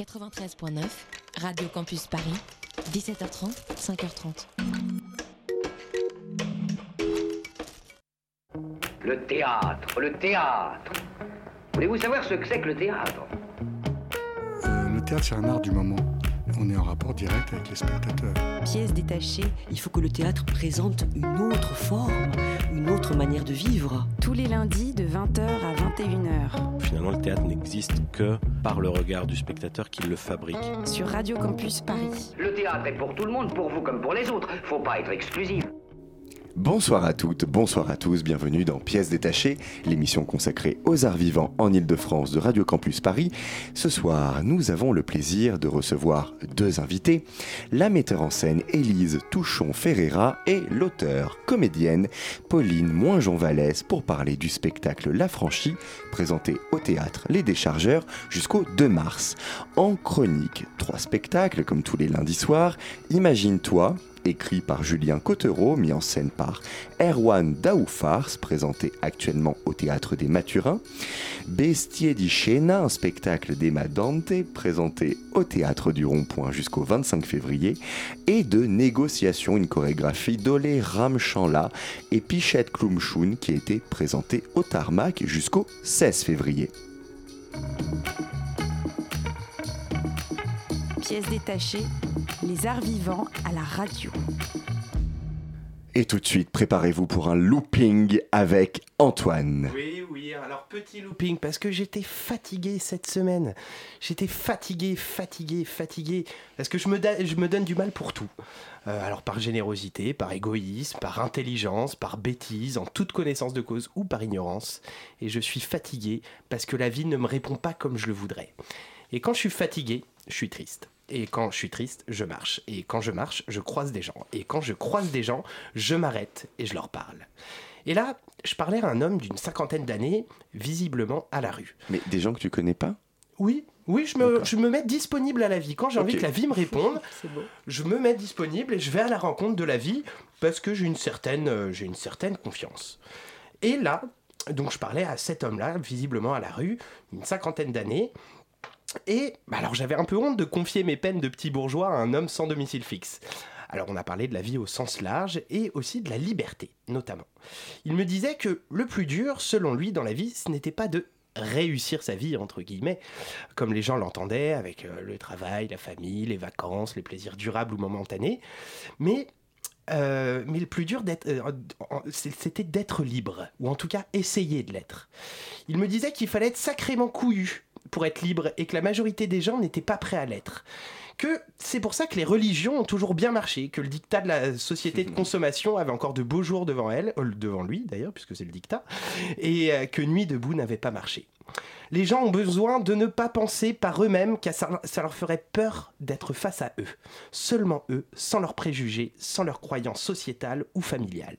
93.9, Radio Campus Paris, 17h30, 5h30. Le théâtre, le théâtre. Voulez-vous savoir ce que c'est que le théâtre? Euh, le théâtre, c'est un art du moment. On est en rapport direct avec les spectateurs. pièce détachée, il faut que le théâtre présente une autre forme, une autre manière de vivre. Tous les lundis de 20h à 21h Finalement, le théâtre n'existe que par le regard du spectateur qui le fabrique. sur Radio Campus Paris. Le théâtre est pour tout le monde, pour vous comme pour les autres. Faut pas être exclusif. Bonsoir à toutes, bonsoir à tous, bienvenue dans Pièces détachées, l'émission consacrée aux arts vivants en Ile-de-France de Radio Campus Paris. Ce soir, nous avons le plaisir de recevoir deux invités, la metteur en scène Élise Touchon-Ferreira et l'auteur, comédienne Pauline Moinjon-Vallès pour parler du spectacle La Franchie, présenté au théâtre Les Déchargeurs jusqu'au 2 mars. En chronique, trois spectacles comme tous les lundis soirs, Imagine-toi, écrit par Julien Cottereau, mis en scène par Erwan Daoufars, présenté actuellement au Théâtre des Mathurins, Bestie di un spectacle d'Emma Dante, présenté au Théâtre du Rond-Point jusqu'au 25 février, et de Négociation, une chorégraphie d'Olé Ramchanla et Pichette Klumschun, qui a été présentée au Tarmac jusqu'au 16 février. Pièce détachée, les arts vivants à la radio. Et tout de suite, préparez-vous pour un looping avec Antoine. Oui, oui, alors petit looping, parce que j'étais fatigué cette semaine. J'étais fatigué, fatigué, fatigué, parce que je me, da- je me donne du mal pour tout. Euh, alors par générosité, par égoïsme, par intelligence, par bêtise, en toute connaissance de cause ou par ignorance. Et je suis fatigué parce que la vie ne me répond pas comme je le voudrais. Et quand je suis fatigué, je suis triste. Et quand je suis triste, je marche. Et quand je marche, je croise des gens. Et quand je croise des gens, je m'arrête et je leur parle. Et là, je parlais à un homme d'une cinquantaine d'années, visiblement à la rue. Mais des gens que tu connais pas? Oui, oui, je me, je me mets disponible à la vie. Quand j'ai envie que la vie me réponde, je me mets disponible et je vais à la rencontre de la vie parce que j'ai une certaine, euh, j'ai une certaine confiance. Et là, donc je parlais à cet homme-là, visiblement à la rue, une cinquantaine d'années. Et bah alors j'avais un peu honte de confier mes peines de petit bourgeois à un homme sans domicile fixe. Alors on a parlé de la vie au sens large et aussi de la liberté, notamment. Il me disait que le plus dur, selon lui, dans la vie, ce n'était pas de réussir sa vie, entre guillemets, comme les gens l'entendaient, avec euh, le travail, la famille, les vacances, les plaisirs durables ou momentanés, mais, euh, mais le plus dur, euh, c'était d'être libre, ou en tout cas essayer de l'être. Il me disait qu'il fallait être sacrément couillu pour être libre et que la majorité des gens n'étaient pas prêts à l'être. Que c'est pour ça que les religions ont toujours bien marché, que le dictat de la société de consommation avait encore de beaux jours devant elle, euh, devant lui d'ailleurs, puisque c'est le dictat, et euh, que Nuit debout n'avait pas marché. Les gens ont besoin de ne pas penser par eux-mêmes car ça, leur ferait peur d'être face à eux. Seulement eux, sans leurs préjugés, sans leurs croyances sociétales ou familiales.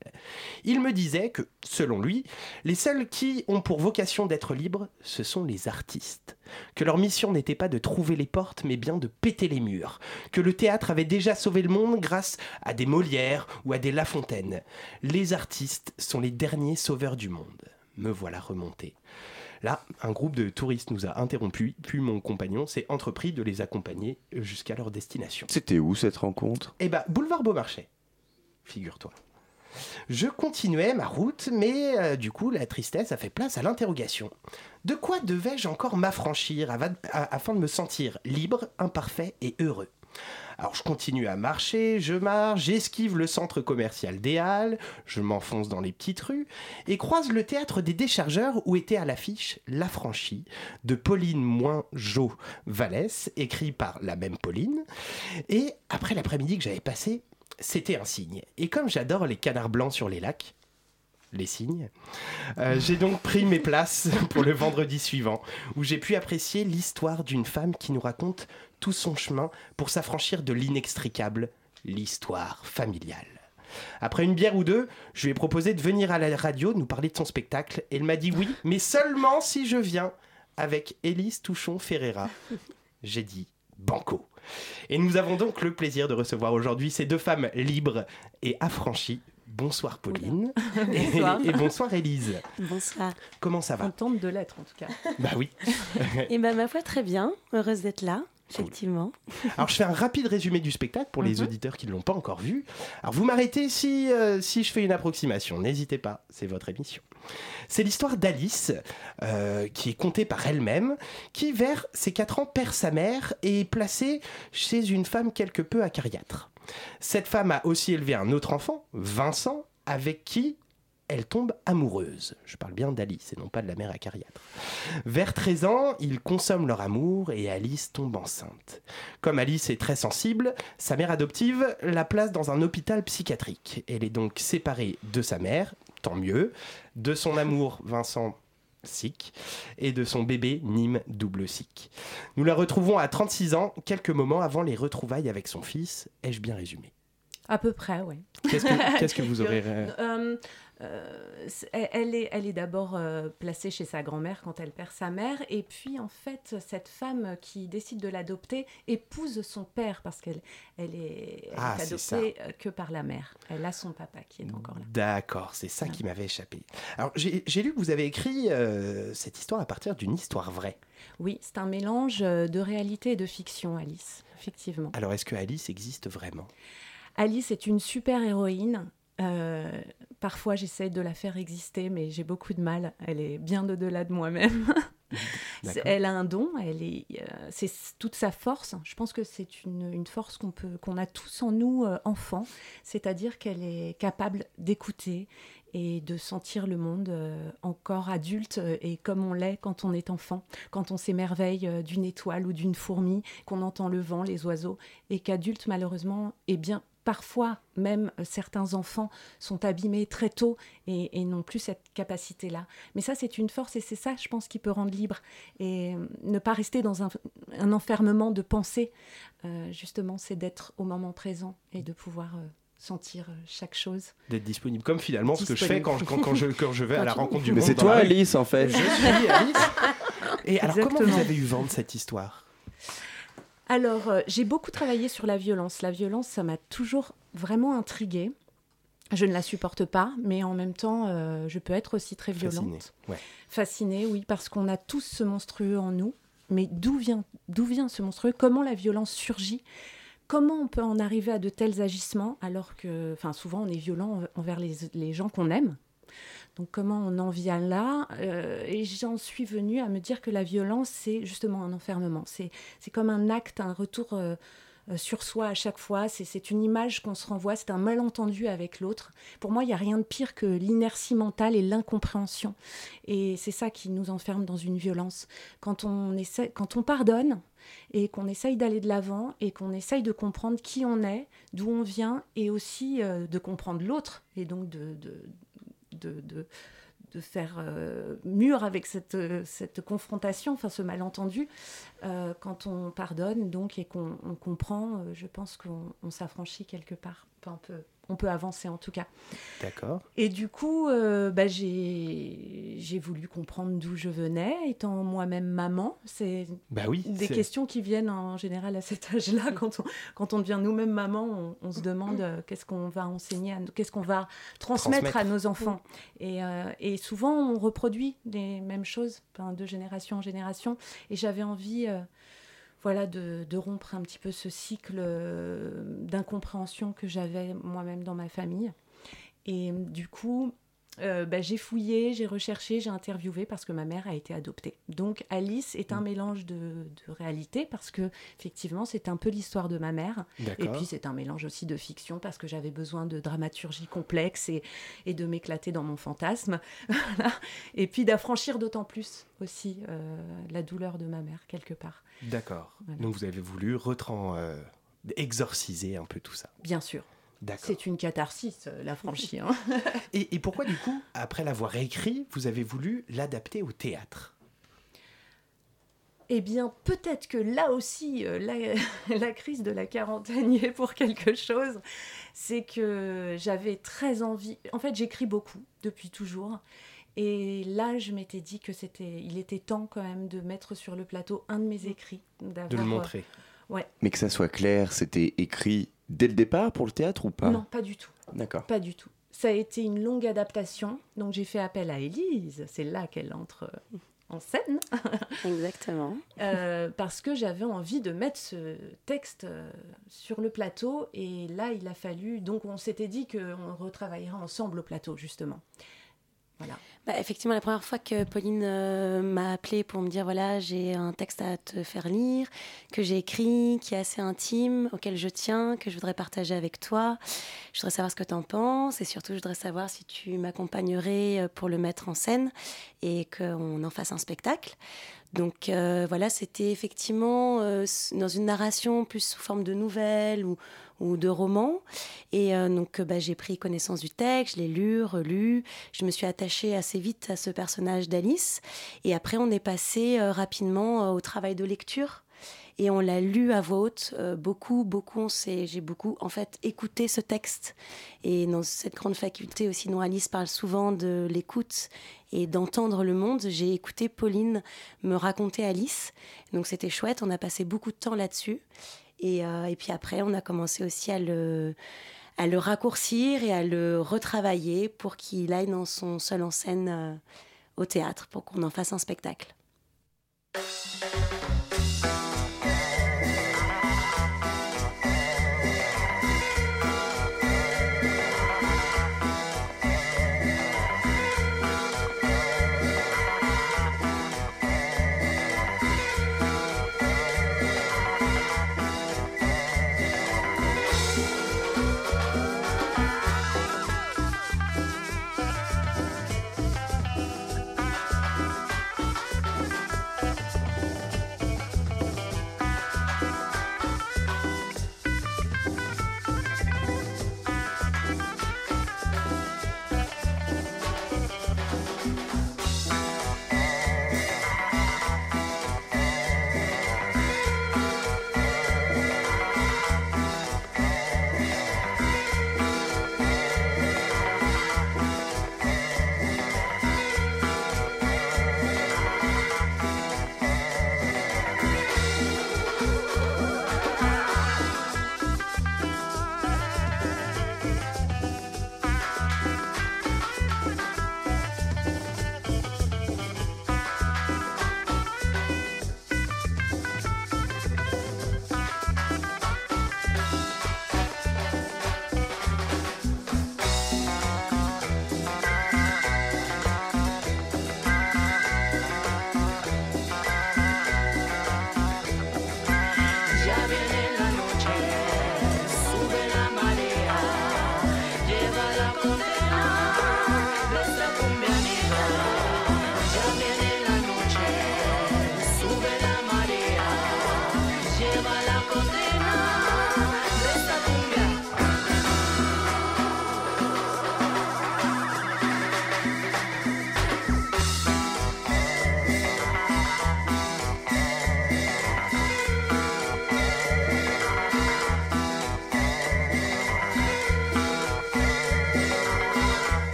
Il me disait que, selon lui, les seuls qui ont pour vocation d'être libres, ce sont les artistes. Que leur mission n'était pas de trouver les portes, mais bien de péter les murs. Que le théâtre avait déjà sauvé le monde grâce à des Molières ou à des La Fontaine. Les artistes sont les derniers sauveurs du monde. Me voilà remonté. Là, un groupe de touristes nous a interrompus, puis mon compagnon s'est entrepris de les accompagner jusqu'à leur destination. C'était où cette rencontre? Eh ben, boulevard Beaumarchais, figure-toi. Je continuais ma route, mais euh, du coup, la tristesse a fait place à l'interrogation. De quoi devais-je encore m'affranchir afin de me sentir libre, imparfait et heureux? Alors je continue à marcher, je marche, j'esquive le centre commercial des Halles, je m'enfonce dans les petites rues et croise le théâtre des déchargeurs où était à l'affiche L'affranchie de Pauline Moins-Jo Vallès, écrit par la même Pauline. Et après l'après-midi que j'avais passé, c'était un signe. Et comme j'adore les canards blancs sur les lacs, les signes, euh, j'ai donc pris mes places pour le vendredi suivant, où j'ai pu apprécier l'histoire d'une femme qui nous raconte tout son chemin pour s'affranchir de l'inextricable, l'histoire familiale. Après une bière ou deux, je lui ai proposé de venir à la radio nous parler de son spectacle. Et elle m'a dit oui, mais seulement si je viens avec Élise Touchon Ferreira. J'ai dit banco. Et nous avons donc le plaisir de recevoir aujourd'hui ces deux femmes libres et affranchies. Bonsoir Pauline et, Bonsoir. et bonsoir Élise. Bonsoir. Comment ça va? Contente de l'être en tout cas. Bah oui. Et ben ma foi très bien, heureuse d'être là. Effectivement. Alors, je fais un rapide résumé du spectacle pour les Mhm. auditeurs qui ne l'ont pas encore vu. Alors, vous m'arrêtez si, euh, si je fais une approximation. N'hésitez pas, c'est votre émission. C'est l'histoire d'Alice, euh, qui est contée par elle-même, qui, vers ses 4 ans, perd sa mère et est placée chez une femme quelque peu acariâtre. Cette femme a aussi élevé un autre enfant, Vincent, avec qui elle tombe amoureuse. Je parle bien d'Alice et non pas de la mère acariâtre. Vers 13 ans, ils consomment leur amour et Alice tombe enceinte. Comme Alice est très sensible, sa mère adoptive la place dans un hôpital psychiatrique. Elle est donc séparée de sa mère, tant mieux, de son amour Vincent sick et de son bébé Nîmes double sick. Nous la retrouvons à 36 ans, quelques moments avant les retrouvailles avec son fils. Ai-je bien résumé? À peu près, oui. Qu'est-ce que, qu'est-ce que vous aurez... euh, Euh, elle est, elle est d'abord euh, placée chez sa grand-mère quand elle perd sa mère, et puis en fait, cette femme qui décide de l'adopter épouse son père parce qu'elle elle est, elle Ah, est adoptée que par la mère. Elle a son papa qui est encore là. D'accord, c'est ça qui m'avait échappé. Alors, j'ai, j'ai lu que vous avez écrit cette histoire à partir d'une histoire vraie. Oui, c'est un mélange de réalité et de fiction, Alice, effectivement. Alors, est-ce que Alice existe vraiment? Alice est une super héroïne. Euh, parfois, j'essaie de la faire exister, mais j'ai beaucoup de mal. Elle est bien au-delà de moi-même. Elle a un don, elle est, euh, c'est toute sa force. Je pense que c'est une, une force qu'on peut, qu'on a tous en nous, euh, enfants. C'est-à-dire qu'elle est capable d'écouter et de sentir le monde euh, encore adulte et comme on l'est quand on est enfant, quand on s'émerveille d'une étoile ou d'une fourmi, qu'on entend le vent, les oiseaux, et qu'adulte malheureusement, eh bien parfois même euh, certains enfants sont abîmés très tôt et, et n'ont plus cette capacité-là. Mais ça, c'est une force et c'est ça, je pense, qui peut rendre libre et euh, ne pas rester dans un, un enfermement de pensée. Euh, justement, c'est d'être au moment présent et de pouvoir euh, sentir chaque chose. D'être disponible, comme finalement ce que je fais quand, quand, quand je, quand je vais à la rencontre du Mais monde. c'est dans toi. Alice, en fait. Je suis Alice. Et alors, comment vous avez eu vent de cette histoire? Alors, euh, j'ai beaucoup travaillé sur la violence. La violence, ça m'a toujours vraiment intriguée. Je ne la supporte pas, mais en même temps, euh, je peux être aussi très violente. Fasciné. Ouais. Fascinée, oui, parce qu'on a tous ce monstrueux en nous. Mais d'où vient, d'où vient ce monstrueux? Comment la violence surgit? Comment on peut en arriver à de tels agissements alors que, enfin, souvent on est violent envers les, les gens qu'on aime? Donc comment on en vient là Euh, Et j'en suis venue à me dire que la violence, c'est justement un enfermement. C'est comme un acte, un retour euh, euh, sur soi à chaque fois. C'est- une image qu'on se renvoie, c'est un malentendu avec l'autre. Pour moi, il n'y a rien de pire que l'inertie mentale et l'incompréhension. Et c'est ça qui nous enferme dans une violence. Quand on, essaie, quand on pardonne et qu'on essaye d'aller de l'avant et qu'on essaye de comprendre qui on est, d'où on vient et aussi de comprendre l'autre et donc de, de, de- de faire euh, mûr avec cette, cette confrontation, enfin ce malentendu, euh, quand on pardonne donc et qu'on on comprend, euh, je pense qu'on on s'affranchit quelque part. On, peut, on peut avancer en tout cas. D'accord. Et du coup, euh, bah, j'ai voulu comprendre d'où je venais, étant moi-même maman. C'est Bah oui. des questions qui viennent en général à cet âge-là. Quand on, quand on devient nous-mêmes maman, on, on se demande euh, qu'est-ce qu'on va enseigner, qu'est-ce qu'on va transmettre, Transmettre. à nos enfants. Et, euh, et souvent, on reproduit les mêmes choses de génération en génération. Et j'avais envie voilà, de, de rompre un petit peu ce cycle euh, d'incompréhension que j'avais moi-même dans ma famille. Et du coup, euh, bah, j'ai fouillé, j'ai recherché, j'ai interviewé parce que ma mère a été adoptée. Donc Alice est un mélange de, de réalité parce que effectivement c'est un peu l'histoire de ma mère. Et puis c'est un mélange aussi de fiction parce que j'avais besoin de dramaturgie complexe et, et de m'éclater dans mon fantasme. Et puis d'affranchir d'autant plus aussi euh, la douleur de ma mère quelque part. D'accord. Voilà. Donc vous avez voulu retran, euh, exorciser un peu tout ça. Bien sûr. C'est une catharsis, euh, l'affranchir. Et, et pourquoi du coup, après l'avoir écrit, vous avez voulu l'adapter au théâtre? Eh bien, peut-être que là aussi, euh, la, la crise de la quarantaine y est pour quelque chose. C'est que j'avais très envie. En fait, j'écris beaucoup depuis toujours. Et là, je m'étais dit que c'était, il était temps quand même de mettre sur le plateau un de mes écrits, De le euh, montrer. Ouais. Mais que ça soit clair, c'était écrit dès le départ pour le théâtre ou pas Non, pas du tout. D'accord. Pas du tout. Ça a été une longue adaptation, donc j'ai fait appel à Élise. C'est là qu'elle entre euh, en scène. Exactement. Euh, parce que j'avais envie de mettre ce texte euh, sur le plateau. Et là, il a fallu. Donc, on s'était dit qu'on retravaillerait ensemble au plateau, justement. Voilà. Bah, effectivement, la première fois que Pauline euh, m'a appelé pour me dire voilà, j'ai un texte à te faire lire, que j'ai écrit, qui est assez intime, auquel je tiens, que je voudrais partager avec toi. Je voudrais savoir ce que tu en penses et surtout, je voudrais savoir si tu m'accompagnerais euh, pour le mettre en scène et qu'on en fasse un spectacle. Donc euh, voilà, c'était effectivement dans une narration plus sous forme de nouvelles ou, ou de romans. Et donc, bah, j'ai pris connaissance du texte, je l'ai lu, relu. Je me suis attachée vite à ce personnage d'Alice. Et après, on est passé euh, rapidement euh, au travail de lecture. Et on l'a lu à voix haute, beaucoup, beaucoup. J'ai beaucoup, en fait, écouté ce texte. Et dans cette grande faculté aussi dont Alice parle souvent de l'écoute et d'entendre le monde, j'ai écouté Pauline me raconter Alice. Donc c'était chouette, on a passé beaucoup de temps là-dessus. Euh, et, puis après, on a commencé aussi à le, à le raccourcir et à le retravailler pour qu'il aille dans son seul en scène euh, au théâtre, pour qu'on en fasse un spectacle.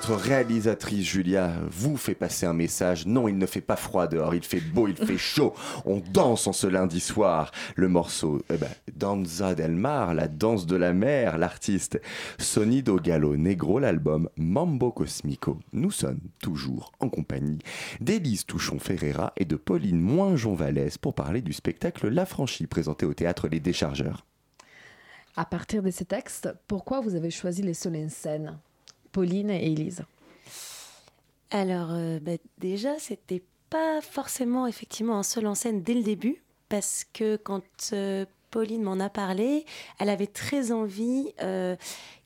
Notre réalisatrice Julia vous fait passer un message. Non, il ne fait pas froid dehors, il fait beau, il fait chaud. On danse en ce lundi soir. Le morceau, eh ben, Danza del Mar, la danse de la mer, l'artiste Sonido Gallo Negro, l'album Mambo Cosmico. Nous sommes toujours en compagnie d'Élise Touchon-Ferreira et de Pauline Moinjon-Vallès pour parler du spectacle La Franchie présenté au théâtre Les Déchargeurs. À partir de ces textes, pourquoi vous avez choisi les seuls en scène Pauline et Élise Alors, euh, bah, déjà, c'était pas forcément effectivement un seul en scène dès le début, parce que quand euh, Pauline m'en a parlé, elle avait très envie euh,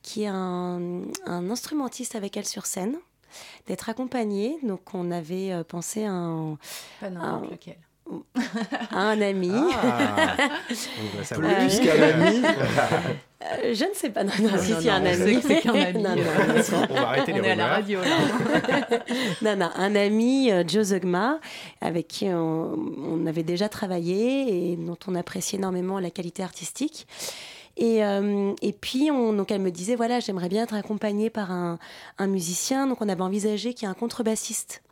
qu'il y ait un, un, instrumentiste avec elle sur scène, d'être accompagnée. Donc, on avait euh, pensé à un. Pas n'importe lequel. Un ami. Ah, Plus qu'un ami. Euh, je ne sais pas, non, non, Non, si, non, si, un ami. c'est qu'un ami. Non, non, non. On va arrêter les On est à la radio là. non, non, un ami, euh, Joe Zogma, avec qui on, on avait déjà travaillé et dont on appréciait énormément la qualité artistique. Et, euh, et puis, on, donc elle me disait, voilà, j'aimerais bien être accompagnée par un, un musicien. Donc, on avait envisagé qu'il y ait un contrebassiste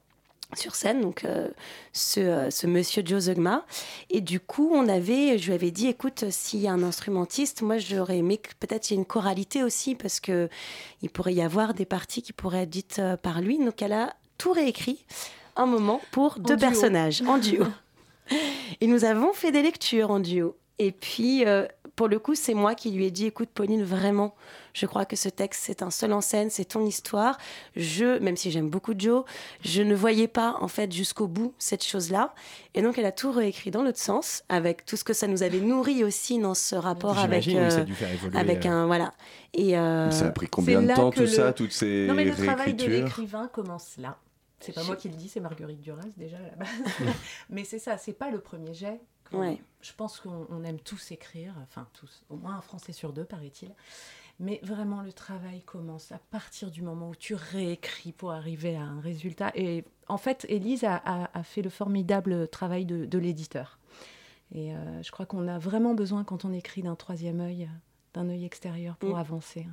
sur scène, donc euh, ce, euh, ce monsieur Joe Zogma. Et du coup, on avait, je lui avais dit, écoute, s'il y a un instrumentiste, moi j'aurais aimé que peut-être il y ait une choralité aussi, parce que il pourrait y avoir des parties qui pourraient être dites euh, par lui. Donc elle a tout réécrit un moment pour deux duo. personnages en duo. Et nous avons fait des lectures en duo. Et puis, pour le coup, c'est moi qui lui ai dit, écoute, Pauline, vraiment, je crois que ce texte, c'est un seul en scène, c'est ton histoire. Je, même si j'aime beaucoup Joe, je ne voyais pas, en fait, jusqu'au bout cette chose-là. Et donc, elle a tout réécrit dans l'autre sens, avec tout ce que ça nous avait nourri aussi dans ce rapport avec, J'imagine, oui, ça a euh, dû faire évoluer. avec euh, un, voilà. Et, euh, Ça a pris combien de temps tout le- ça, toutes ces Non mais le travail de l'écrivain commence là. C'est pas moi qui le dis, c'est Marguerite Duras déjà à la base. mais c'est ça, c'est pas le premier jet. Ouais. Je pense qu'on on aime tous écrire, enfin tous, au moins un Français sur deux paraît-il. Mais vraiment le travail commence à partir du moment où tu réécris pour arriver à un résultat. Et en fait, Élise a, a- a fait le formidable travail de, de l'éditeur. Et euh, je crois qu'on a vraiment besoin quand on écrit d'un troisième œil, d'un œil extérieur pour Mm. avancer.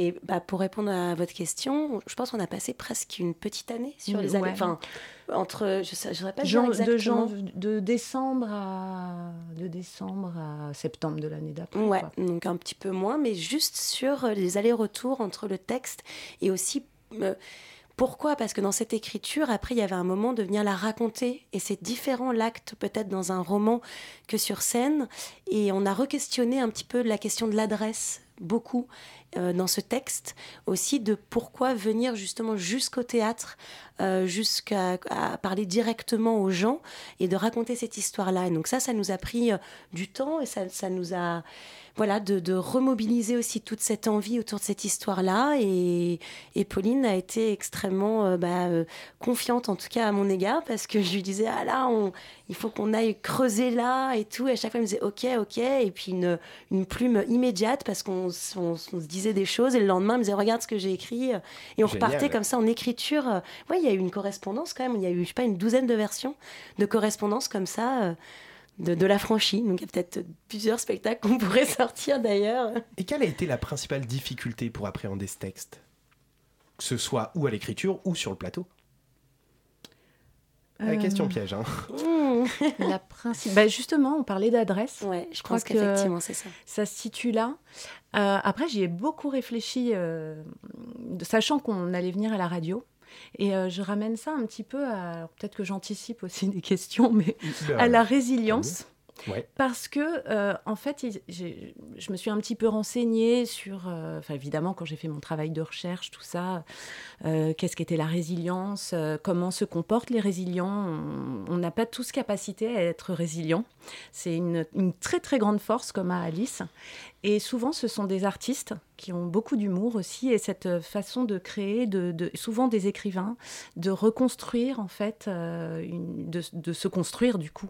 Et bah, pour répondre à votre question, je pense qu'on a passé presque une petite année sur les années. Ouais. Enfin, entre, je ne saurais pas dire Jan- exactement. de, décembre à de décembre à septembre de l'année d'après. Ouais, quoi. donc un petit peu moins, mais juste sur euh, les allers-retours entre le texte et aussi. euh, pourquoi? Parce que dans cette écriture, après, il y avait un moment de venir la raconter, et c'est différent l'acte peut-être dans un roman que sur scène, et on a re-questionné un petit peu la question de l'adresse, beaucoup, euh, dans ce texte, aussi de pourquoi venir justement jusqu'au théâtre, euh, jusqu'à parler directement aux gens, et de raconter cette histoire-là. Et donc ça, ça nous a pris euh, du temps, et ça, ça nous a voilà, de, remobiliser aussi toute cette envie autour de cette histoire-là. Et, et Pauline a été extrêmement bah, confiante, en tout cas à mon égard, parce que je lui disais, ah là, il faut qu'on aille creuser là et tout. Et à chaque fois, elle me disait, ok, ok. Et puis une, plume immédiate, parce qu'on se disait des choses. Et le lendemain, elle me disait, regarde ce que j'ai écrit. Et on Génial. repartait comme ça en écriture. Ouais, il y a eu une correspondance quand même. Il y a eu, je sais pas, une douzaine de versions de correspondance comme ça. euh, de, de la franchie. Donc il y a peut-être plusieurs spectacles qu'on pourrait sortir d'ailleurs. Et quelle a été la principale difficulté pour appréhender ce texte? Que ce soit ou à l'écriture ou sur le plateau? La Euh, question piège, hein. La bah, justement, on parlait d'adresse. Ouais, je crois pense que qu'effectivement, c'est ça. Ça se situe là. Euh, après, j'y ai beaucoup réfléchi, euh, sachant qu'on allait venir à la radio. Et euh, je ramène ça un petit peu à. Peut-être que j'anticipe aussi des questions, mais Ben, à la résilience. Parce que, euh, en fait, je me suis un petit peu renseignée sur, euh, évidemment, quand j'ai fait mon travail de recherche, tout ça, euh, qu'est-ce qu'était la résilience, comment se comportent les résilients. On- n'a pas tous capacité à être résilient. C'est une, très très grande force, comme à Alice. Et souvent, ce sont des artistes qui ont beaucoup d'humour aussi, et cette façon de créer, de, souvent des écrivains, de reconstruire en fait, de se construire du coup.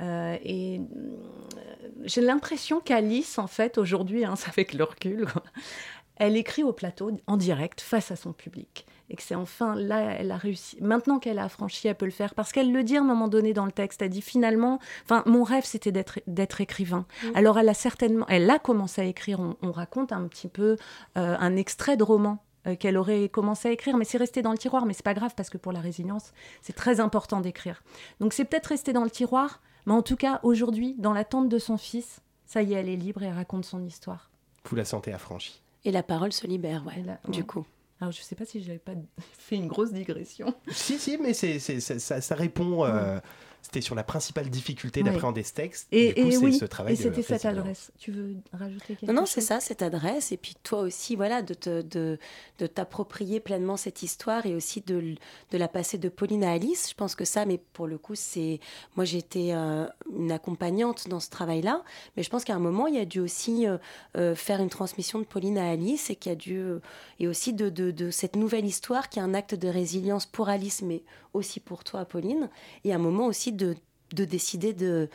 Euh, et euh, j'ai l'impression qu'Alice, en fait, aujourd'hui, hein, c'est avec le recul, quoi, elle écrit au plateau en direct face à son public. Et que c'est enfin là, elle a réussi. Maintenant qu'elle a affranchi, elle peut le faire. Parce qu'elle le dit à un moment donné dans le texte. Elle dit finalement, enfin, mon rêve, c'était d'être, d'être écrivain. Alors, elle a certainement, elle a commencé à écrire. On, on raconte un petit peu euh, un extrait de roman qu'elle aurait commencé à écrire, mais c'est resté dans le tiroir. Mais c'est pas grave parce que pour la résilience, c'est très important d'écrire. Donc c'est peut-être resté dans le tiroir, mais en tout cas aujourd'hui, dans l'attente de son fils, ça y est, elle est libre et elle raconte son histoire. Vous la sentez affranchie. Et la parole se libère, ouais, là, du ouais. coup. Alors je sais pas si j'avais pas fait une grosse digression. Si, si, mais c'est, c'est- ça, ça- ça répond. euh, C'était sur la principale difficulté Ouais. d'appréhender ce texte. Et, du coup, et c'est oui, ce travail et c'était cette adresse. Tu veux rajouter quelque Non, non, chose c'est ça, cette adresse. Et puis toi aussi, voilà, de, te- de, de t'approprier pleinement cette histoire et aussi de, de la passer de Pauline à Alice. Je pense que ça, mais pour le coup, c'est. Moi, j'étais euh, une accompagnante dans ce travail-là. Mais je pense qu'à un moment, il y a dû aussi euh, euh, faire une transmission de Pauline à Alice et qu'il y a dû. euh, et aussi de, de, de cette nouvelle histoire qui est un acte de résilience pour Alice, mais aussi pour toi, Pauline. Et à un moment aussi de, de décider de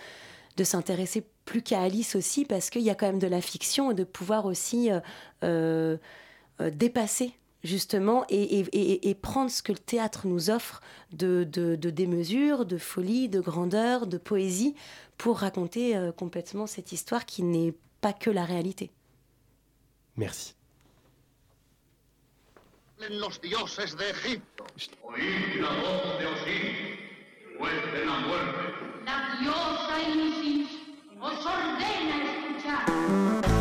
de s'intéresser plus qu'à Alice aussi, parce qu'il y a quand même de la fiction et de pouvoir aussi euh, euh, euh, dépasser justement et, et- et- et prendre ce que le théâtre nous offre de, de, de démesure, de folie, de grandeur, de poésie, pour raconter euh, complètement cette histoire qui n'est pas que la réalité. Merci. los dioses de Egipto. Oíd la voz de Osiris, la. La diosa Isis os ordena escuchar.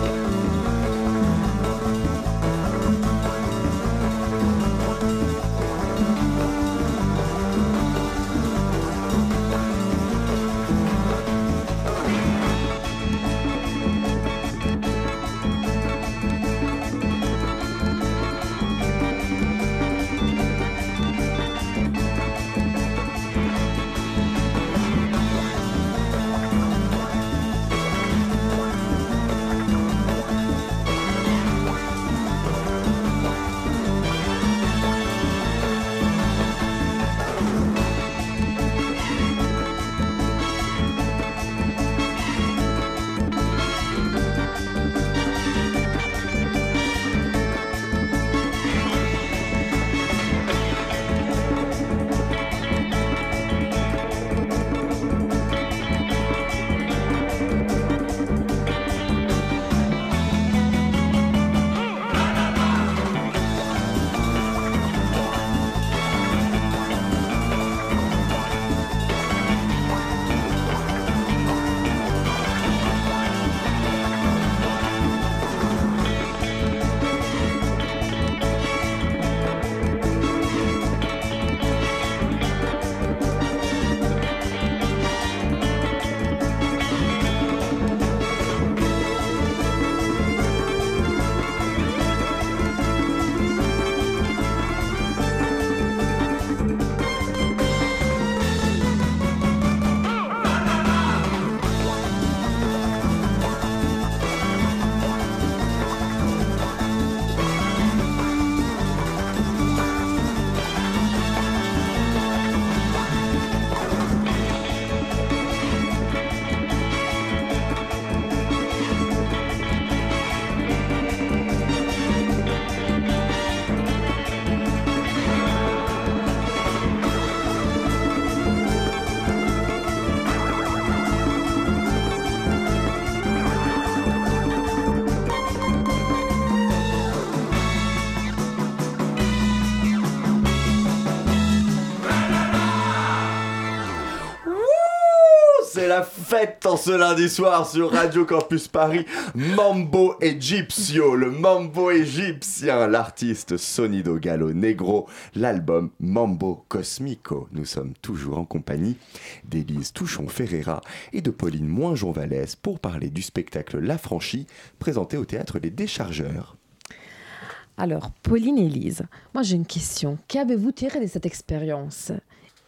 Fête en ce lundi soir sur Radio Campus Paris. Mambo Egipcio, le mambo égyptien, l'artiste Sonido Gallo Negro, l'album Mambo Cosmico. Nous sommes toujours en compagnie d'Élise Touchon Ferreira et de Pauline Moinjon-Vallès pour parler du spectacle La Franchie présenté au théâtre Les Déchargeurs. Alors, Pauline et Elise, moi j'ai une question. Qu'avez-vous tiré de cette expérience?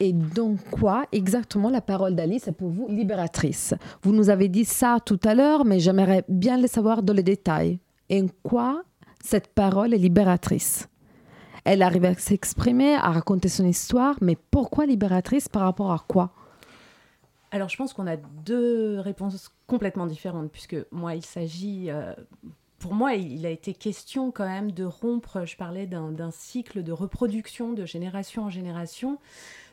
Et donc quoi exactement la parole d'Alice est pour vous libératrice? Vous nous avez dit ça tout à l'heure, mais j'aimerais bien le savoir dans les détails. Et en quoi cette parole est libératrice? Elle arrive à s'exprimer, à raconter son histoire, mais pourquoi libératrice par rapport à quoi? Alors, je pense qu'on a deux réponses complètement différentes, puisque moi, il s'agit. euh, pour moi, il a été question quand même de rompre, je parlais d'un cycle de reproduction de génération en génération.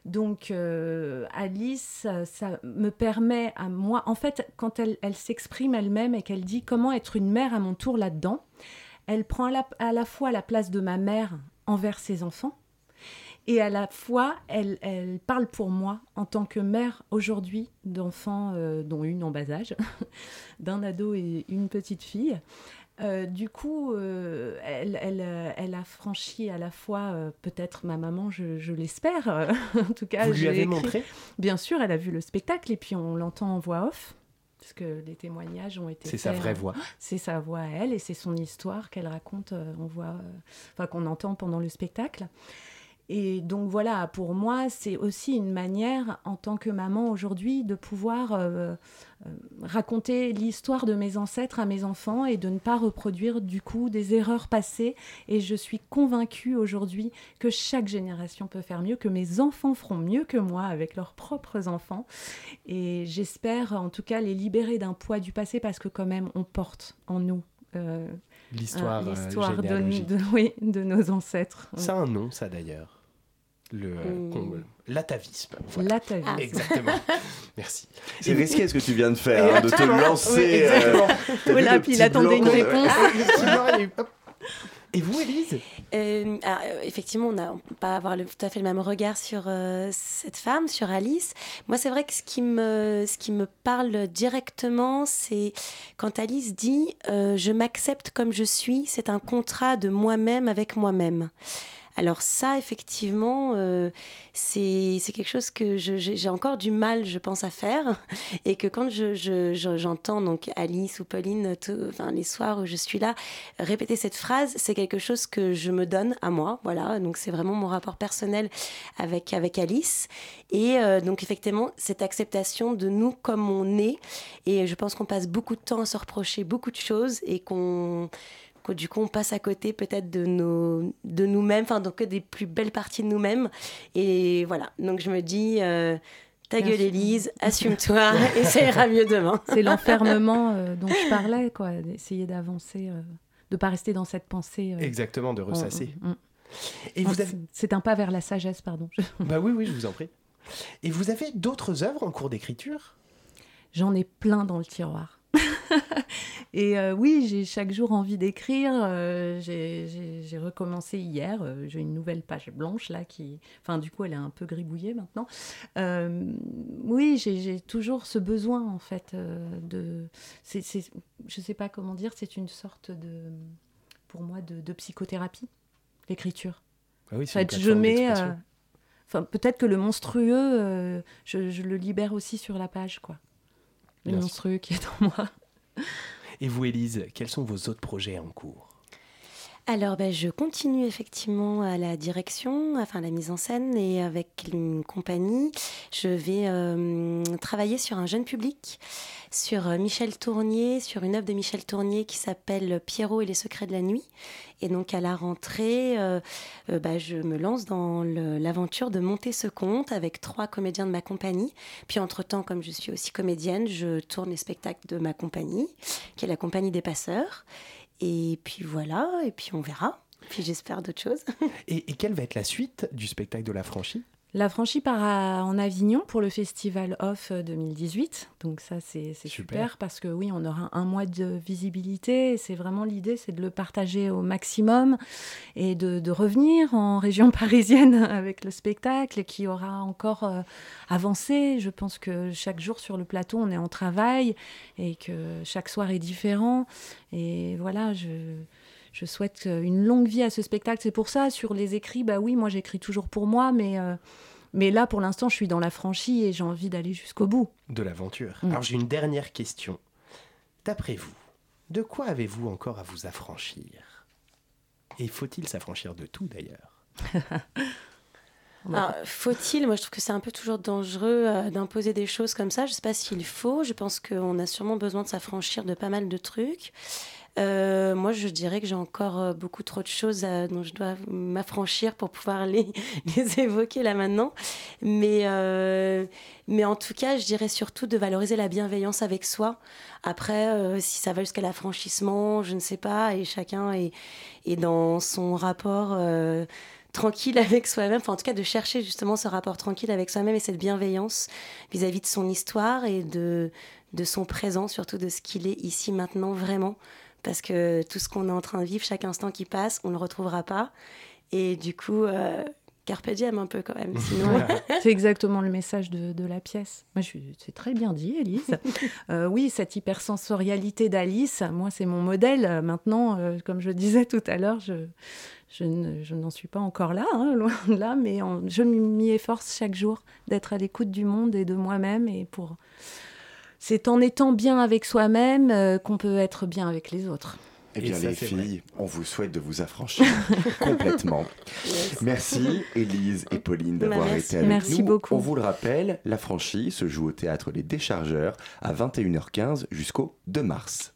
Donc, euh, Alice, ça, me permet à moi, en fait, quand elle, elle s'exprime elle-même et qu'elle dit comment être une mère à mon tour là-dedans, elle prend à la, à la fois la place de ma mère envers ses enfants, et à la fois, elle, elle parle pour moi en tant que mère aujourd'hui d'enfants, euh, dont une en bas âge, d'un ado et une petite fille. Euh, du coup, euh, elle, elle, euh, elle a franchi à la fois, euh, peut-être ma maman, je, je l'espère, en tout cas. Vous lui avez montré Bien sûr, elle a vu le spectacle et puis on l'entend en voix off, parce que les témoignages ont été C'est sa vraie voix. C'est sa voix à elle et c'est son histoire qu'elle raconte voix, euh, enfin qu'on entend pendant le spectacle. Et donc voilà, pour moi, c'est aussi une manière, en tant que maman aujourd'hui, de pouvoir euh, euh, raconter l'histoire de mes ancêtres à mes enfants et de ne pas reproduire du coup des erreurs passées. Et je suis convaincue aujourd'hui que chaque génération peut faire mieux, que mes enfants feront mieux que moi avec leurs propres enfants. Et j'espère en tout cas les libérer d'un poids du passé parce que quand même on porte en nous. euh, L'histoire, euh, l'histoire de, généalogique. de- oui, de nos ancêtres. Ça a un nom, ça d'ailleurs. Le euh, Mm. qu'on- l'atavisme. L'atavisme. Ah. Exactement. Merci. C'est risqué ce que tu viens de faire, hein, de te lancer. Oui, exactement. euh, Voilà, puis il attendait une réponse. Ah. Et vous, Élise? Euh, alors, euh, effectivement, on n'a pas avoir le, tout à fait le même regard sur euh, cette femme, sur Alice. Moi, c'est vrai que ce qui me, ce qui me parle directement, c'est quand Alice dit euh, Je m'accepte comme je suis, c'est un contrat de moi-même avec moi-même. Alors ça, effectivement, euh, c'est quelque chose que je- j'ai encore du mal, je pense, à faire. Et que quand je- je- je- j'entends donc Alice ou Pauline, tout- enfin, les soirs où je suis là, répéter cette phrase, c'est quelque chose que je me donne à moi. Voilà, donc c'est vraiment mon rapport personnel avec, avec Alice. Et euh, donc effectivement, cette acceptation de nous comme on est. Et je pense qu'on passe beaucoup de temps à se reprocher beaucoup de choses et qu'on que du coup on passe à côté peut-être de nos de nous-mêmes enfin donc des plus belles parties de nous-mêmes et voilà donc je me dis euh, ta gueule Merci. Élise assume-toi et ça ira mieux demain C'est l'enfermement euh, dont je parlais, quoi, d'essayer d'avancer, euh, de pas rester dans cette pensée. euh, Exactement, de ressasser. Et Non, vous avez... c'est- un pas vers la sagesse, pardon. Bah oui, oui, je vous en prie. Et vous avez d'autres œuvres en cours d'écriture? J'en ai plein dans le tiroir. Et euh, oui, j'ai chaque jour envie d'écrire. euh, j'ai- recommencé hier. euh, j'ai une nouvelle page blanche là qui, enfin du coup, elle est un peu gribouillée maintenant. Oui, j'ai toujours ce besoin en fait de. c'est c'est- je sais pas comment dire. C'est une sorte de, pour moi, de, de psychothérapie, l'écriture. Ah oui, En fait, je mets. Enfin, peut-être que le monstrueux, je, je le libère aussi sur la page, quoi. Le Bien sûr. monstrueux qui est en moi. Et vous, Élise, quels sont vos autres projets en cours? Alors, ben, je continue effectivement à la direction, enfin la mise en scène, et avec une compagnie, je vais euh, travailler sur un jeune public, sur euh, Michel Tournier, sur une œuvre de Michel Tournier qui s'appelle Pierrot et les secrets de la nuit. Et donc, à la rentrée, euh, bah, je me lance dans l'aventure de monter ce conte avec trois comédiens de ma compagnie. Puis, entre-temps, comme je suis aussi comédienne, je tourne les spectacles de ma compagnie, qui est la compagnie des passeurs. Et puis voilà, et puis on verra. Puis j'espère d'autres choses. et, et quelle va être la suite du spectacle de la franchie La franchie part à- en Avignon pour le festival Off 2018. Donc ça, c'est super. Super. parce que oui, on aura un mois de visibilité. C'est vraiment l'idée, c'est de le partager au maximum et de, de revenir en région parisienne avec le spectacle qui aura encore euh, avancé. Je pense que chaque jour sur le plateau, on est en travail et que chaque soir est différent. Et voilà, je... Je souhaite euh, une longue vie à ce spectacle. C'est pour ça, sur les écrits, bah oui, moi j'écris toujours pour moi, mais, euh, mais là pour l'instant je suis dans la franchie et j'ai envie d'aller jusqu'au bout. de l'aventure Mm. Alors j'ai une dernière question. D'après vous, de quoi avez-vous encore à vous affranchir? Et faut-il s'affranchir de tout d'ailleurs? Alors, faut-il? Moi, je trouve que c'est un peu toujours dangereux euh, d'imposer des choses comme ça. Je ne sais pas s'il faut. Je pense qu'on a sûrement besoin de s'affranchir de pas mal de trucs. Euh, moi, je dirais que j'ai encore euh, beaucoup trop de choses euh, dont je dois m'affranchir pour pouvoir les, évoquer là maintenant. Mais, mais en tout cas, je dirais surtout de valoriser la bienveillance avec soi. Après, si ça va jusqu'à l'affranchissement, je ne sais pas. Et chacun est, dans son rapport. tranquille avec soi-même, enfin en tout cas de chercher justement ce rapport tranquille avec soi-même et cette bienveillance vis-à-vis de son histoire et de son présent, surtout de ce qu'il est ici maintenant vraiment, parce que tout ce qu'on est en train de vivre, chaque instant qui passe, on ne le retrouvera pas. Et du coup, euh, carpe diem un peu quand même. Sinon, C'est exactement le message de, de la pièce. Moi, je, c'est très bien dit, Elise. Euh, oui, cette hypersensorialité d'Alice, moi, c'est mon modèle. Maintenant, euh, comme je disais tout à l'heure, je, je, ne- je n'en suis pas encore là, hein, loin de là, mais en- je m'y efforce chaque jour d'être à l'écoute du monde et de moi-même. Et pour, c'est en étant bien avec soi-même euh, qu'on peut être bien avec les autres. Eh bien, ça, les filles, on vous souhaite de vous affranchir complètement. Merci, Élise et Pauline, d'avoir Bah, merci. été avec Merci nous. beaucoup. On vous le rappelle, la franchise se joue au théâtre Les Déchargeurs à 21h15 jusqu'au 2 mars.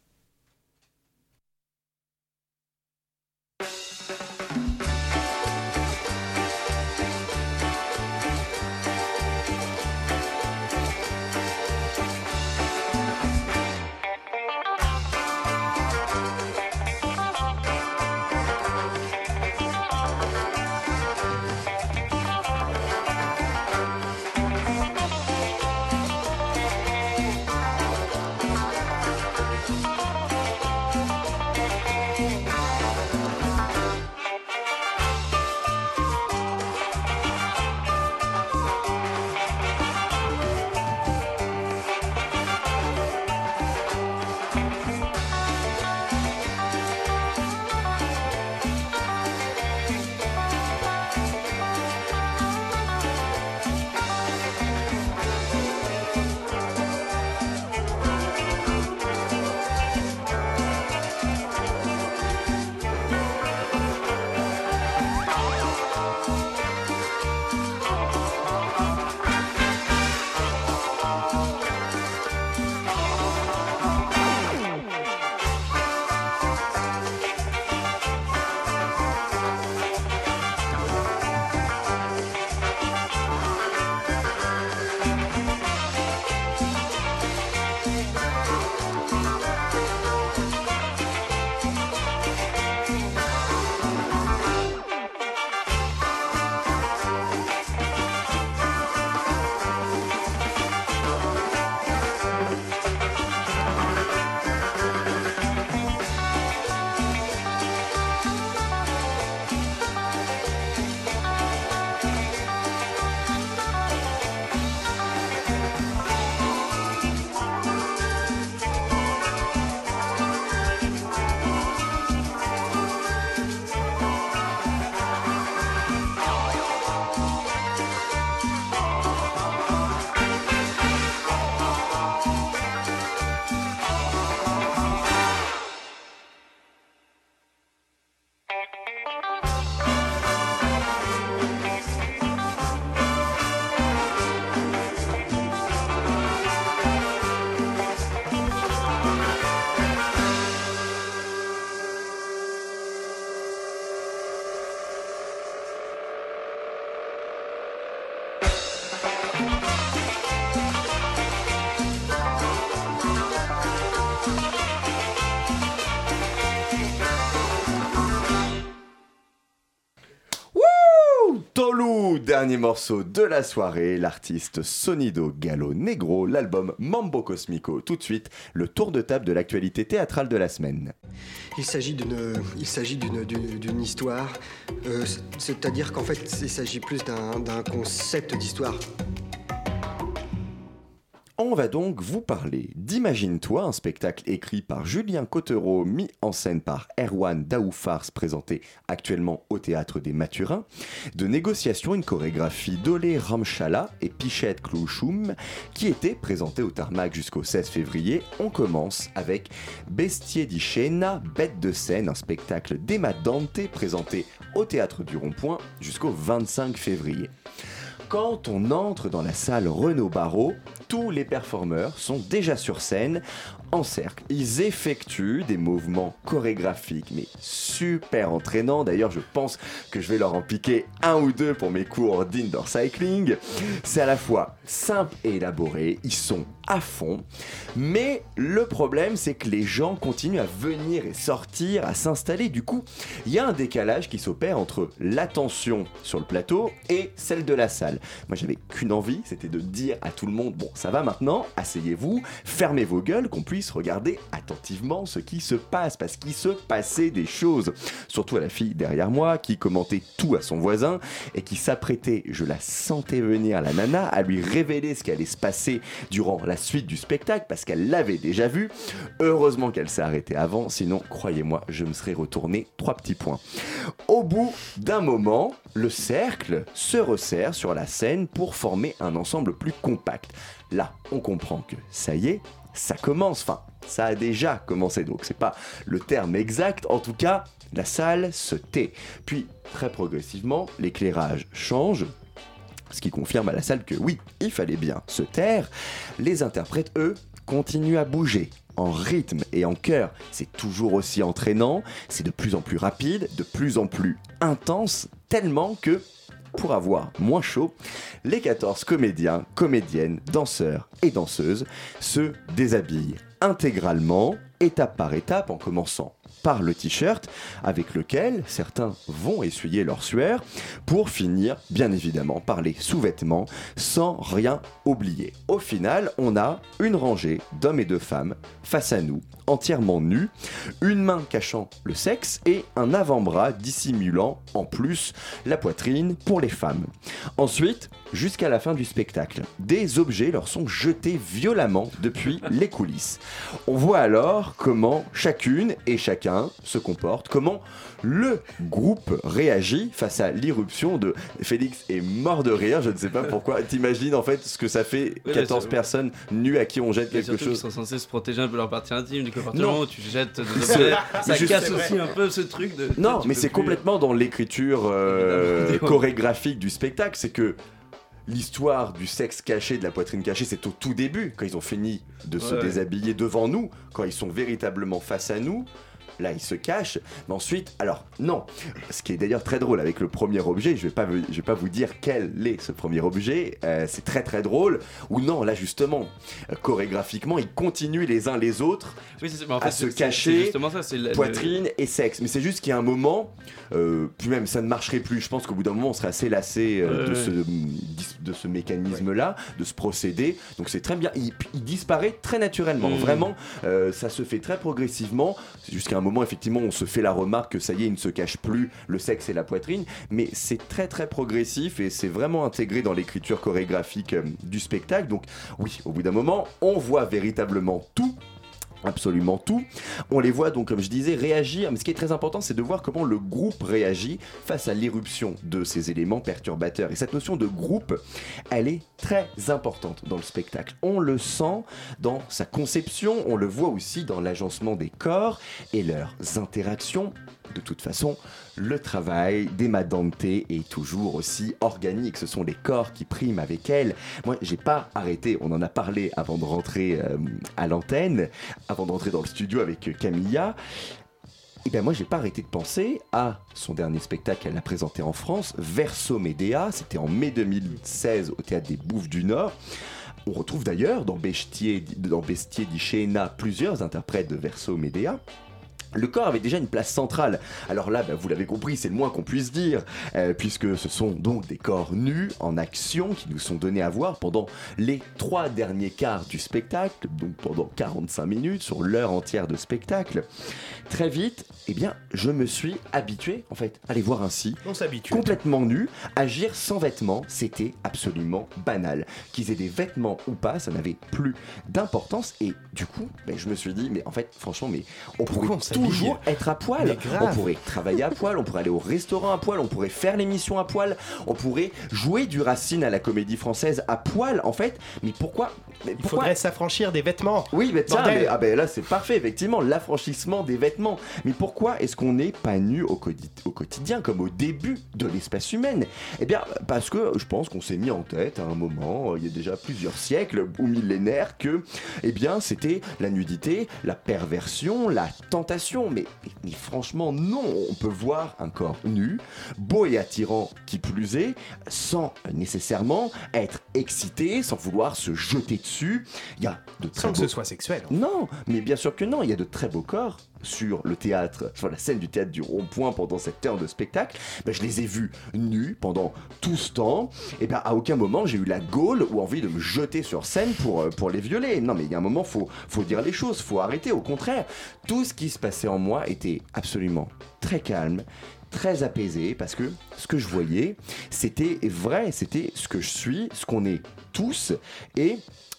Tolou, dernier morceau de la soirée, l'artiste Sonido Gallo Negro, l'album Mambo Cosmico. Tout de suite, le tour de table de l'actualité théâtrale de la semaine. Il s'agit d'une, histoire, euh, c'est-à-dire qu'en fait, il s'agit plus d'un concept d'histoire. On va donc vous parler d'Imagine-toi, un spectacle écrit par Julien Cottereau, mis en scène par Erwan Daoufars, présenté actuellement au Théâtre des Mathurins, de Négociation, une chorégraphie d'Olé Ramchala et Pichette Klouchoum, qui était présentée au Tarmac jusqu'au 16 février. On commence avec Bestier di Bête de scène, un spectacle d'Emma Dante, présenté au Théâtre du Rond-Point jusqu'au 25 février. Quand on entre dans la salle Renaud Barreau, tous les performeurs sont déjà sur scène, en cercle. Ils effectuent des mouvements chorégraphiques, mais super entraînants. D'ailleurs, je pense que je vais leur en piquer un ou deux pour mes cours d'indoor cycling. C'est à la fois simple et élaboré, ils sont à fond. Mais le problème, c'est que les gens continuent à venir et sortir, à s'installer. Du coup, il y a un décalage qui s'opère entre l'attention sur le plateau et celle de la salle. Moi, j'avais qu'une envie, c'était de dire à tout le monde bon, ça va maintenant, asseyez-vous, fermez vos gueules, qu'on puisse regarder attentivement ce qui se passe, parce qu'il se passait des choses. Surtout à la fille derrière moi qui commentait tout à son voisin et qui s'apprêtait, je la sentais venir, la nana, à lui révéler ce qui allait se passer durant la suite du spectacle, parce qu'elle l'avait déjà vu. Heureusement qu'elle s'est arrêtée avant, sinon, croyez-moi, je me serais retourné trois petits points. Au bout d'un moment, le cercle se resserre sur la scène pour former un ensemble plus compact. Là, on comprend que ça y est, ça commence. Enfin, ça a déjà commencé, donc c'est pas le terme exact. En tout cas, la salle se tait. Puis, très progressivement, l'éclairage change. Ce qui confirme à la salle que oui, il fallait bien se taire. Les interprètes, eux, continuent à bouger en rythme et en chœur. C'est toujours aussi entraînant, c'est de plus en plus rapide, de plus en plus intense, tellement que pour avoir moins chaud, les 14 comédiens, comédiennes, danseurs et danseuses se déshabillent intégralement, étape par étape, en commençant par le t-shirt, avec lequel certains vont essuyer leur sueur, pour finir, bien évidemment, par les sous-vêtements, sans rien oublier. Au final, on a une rangée d'hommes et de femmes face à nous, entièrement nus, une main cachant le sexe et un avant-bras dissimulant en plus la poitrine pour les femmes. Ensuite, jusqu'à la fin du spectacle, des objets leur sont jetés violemment depuis les coulisses. On voit alors comment chacune et chacun se comporte, comment le groupe réagit face à l'irruption de Félix est mort de rire, je ne sais pas pourquoi. T'imagines en fait ce que ça fait Oui, 14 c'est- personnes nues à qui on jette quelque chose. qu'ils sont censés se protéger un peu leur partie intime du comportement Non. où tu jettes des objets. Ça juste- casse aussi un peu ce truc de. Non, mais c'est plus- complètement dans l'écriture euh, chorégraphique du spectacle. C'est que l'histoire du sexe caché, de la poitrine cachée, c'est au tout début, quand ils ont fini de se Ouais. déshabiller devant nous, quand ils sont véritablement face à nous. Là, ils se cachent. Mais ensuite, alors, non. Ce qui est d'ailleurs très drôle avec le premier objet, je vais pas, je vais pas vous dire quel est ce premier objet. euh, c'est très très drôle. Ou non, là, justement, euh, chorégraphiquement, ils continuent les uns les autres Oui, à se cacher ça, le- poitrine et sexe. Mais c'est juste qu'il y a un moment, euh, puis même ça ne marcherait plus. Je pense qu'au bout d'un moment, on serait assez lassé euh, de. Ce, de ce mécanisme-là, de ce procédé. Donc c'est très bien. Il, il disparaît très naturellement. Mm. Vraiment, ça se fait très progressivement. Jusqu'à un moment, effectivement, on se fait la remarque que ça y est, il ne se cache plus le sexe et la poitrine. Mais c'est très très progressif et c'est vraiment intégré dans l'écriture chorégraphique euh, du spectacle. Donc oui, au bout d'un moment, on voit véritablement tout absolument tout. On les voit donc, comme je disais, réagir. Mais ce qui est très important, c'est de voir comment le groupe réagit face à l'irruption de ces éléments perturbateurs. Et cette notion de groupe, elle est très importante dans le spectacle. On le sent dans sa conception, on le voit aussi dans l'agencement des corps et leurs interactions. De toute façon, le travail d'Emma Dante est toujours aussi organique. Ce sont les corps qui priment avec elle. Moi, j'ai pas arrêté. On en a parlé avant de rentrer euh, à l'antenne, avant de rentrer dans le studio avec euh, Camilla. Et ben moi, j'ai pas arrêté de penser à son dernier spectacle qu'elle a présenté en France, Verso Medea. C'était en mai 2016 au théâtre des Bouffes du Nord. On retrouve d'ailleurs dans Bestier, dans Bestier di Scena plusieurs interprètes de Verso Medea. Le corps avait déjà une place centrale. Alors là, bah, vous l'avez compris, c'est le moins qu'on puisse dire, euh, puisque ce sont donc des corps nus en action qui nous sont donnés à voir pendant les trois derniers quarts du spectacle, donc pendant 45 minutes sur l'heure entière de spectacle. Très vite, eh bien, je me suis habitué en fait à les voir ainsi, On s'habitue. complètement nus, agir sans vêtements, c'était absolument banal. Qu'ils aient des vêtements ou pas, ça n'avait plus d'importance. Et du coup, ben, je me suis dit, mais en fait, franchement, mais on pourrait on toujours être à poil. On pourrait travailler à poil, on pourrait aller au restaurant à poil, on pourrait faire l'émission à poil, on pourrait jouer du Racine à la comédie française à poil, en fait. Mais pourquoi mais Il pourquoi faudrait s'affranchir des vêtements. oui, mais tiens, Bordel. mais- ah ben là c'est parfait, effectivement, l'affranchissement des vêtements. Mais pourquoi est-ce qu'on n'est pas nu au, quotidi- au quotidien, comme au début de l'espèce humaine? Eh bien, parce que je pense qu'on s'est mis en tête à un moment, euh, il y a déjà plusieurs siècles ou millénaires, que, eh bien, c'était la nudité, la perversion, la tentation. Mais, franchement, non, on peut voir un corps nu, beau et attirant qui plus est, sans nécessairement être excité, sans vouloir se jeter dessus. Il y a de très Sans que ce soit sexuel. non, mais bien sûr que non, il y a de très beaux corps sur le théâtre, sur la scène du théâtre du rond-point pendant cette heure de spectacle, ben, je les ai vus nus pendant tout ce temps. Et ben à aucun moment j'ai eu la gaule ou envie de me jeter sur scène pour, euh, pour les violer. Non mais il y a un moment, faut, faut dire les choses, faut arrêter. Au contraire, tout ce qui se passait en moi était absolument très calme, très apaisé parce que ce que je voyais, c'était vrai, c'était ce que je suis, ce qu'on est tous et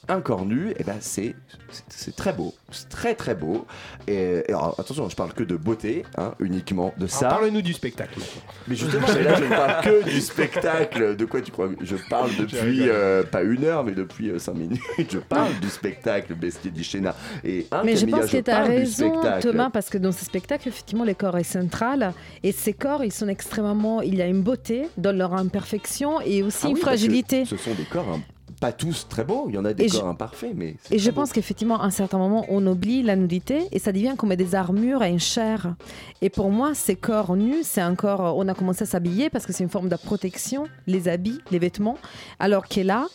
un corps nu, et ben c'est c'est- c'est très beau, c'est très très beau. Et, et alors, attention, je parle que de beauté, hein, uniquement de ça. Parle-nous du spectacle. Mais justement, mais là, je ne parle que du spectacle. De quoi tu crois Je parle depuis euh, pas une heure, mais depuis euh, cinq minutes. Je parle du spectacle Bestier d'Ichena. Et hein, Mais je pense que tu as raison, spectacle. Thomas, parce que dans ce spectacle, effectivement, le corps est central. Et ces corps, ils sont extrêmement. Il y a une beauté dans leur imperfection et aussi Ah une oui, fragilité. Ce sont des corps hein, pas tous très beaux. Il y en a des Et corps je- imparfaits, mais. Et je beau. pense qu'effectivement, à un certain moment, on oublie la nudité et ça devient comme des armures et une chair. Et pour moi, ces corps nus, c'est encore. On a commencé à s'habiller parce que c'est une forme de protection, les habits, les vêtements. Alors que là,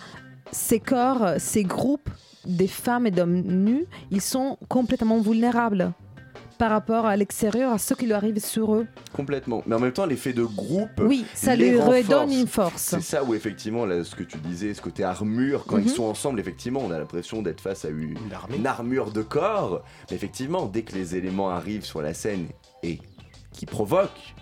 ces corps, ces groupes des femmes et d'hommes nus, ils sont complètement vulnérables par rapport à l'extérieur, à ce qui lui arrive sur eux. Complètement. Mais en même temps, l'effet de groupe. Oui, ça les lui redonne une force. C'est ça où, effectivement, là, ce que tu disais, ce côté armure, quand Mhm. ils sont ensemble, effectivement, on a l'impression d'être face à une, une armure de corps. Mais effectivement, dès que les éléments arrivent sur la scène et qui provoquent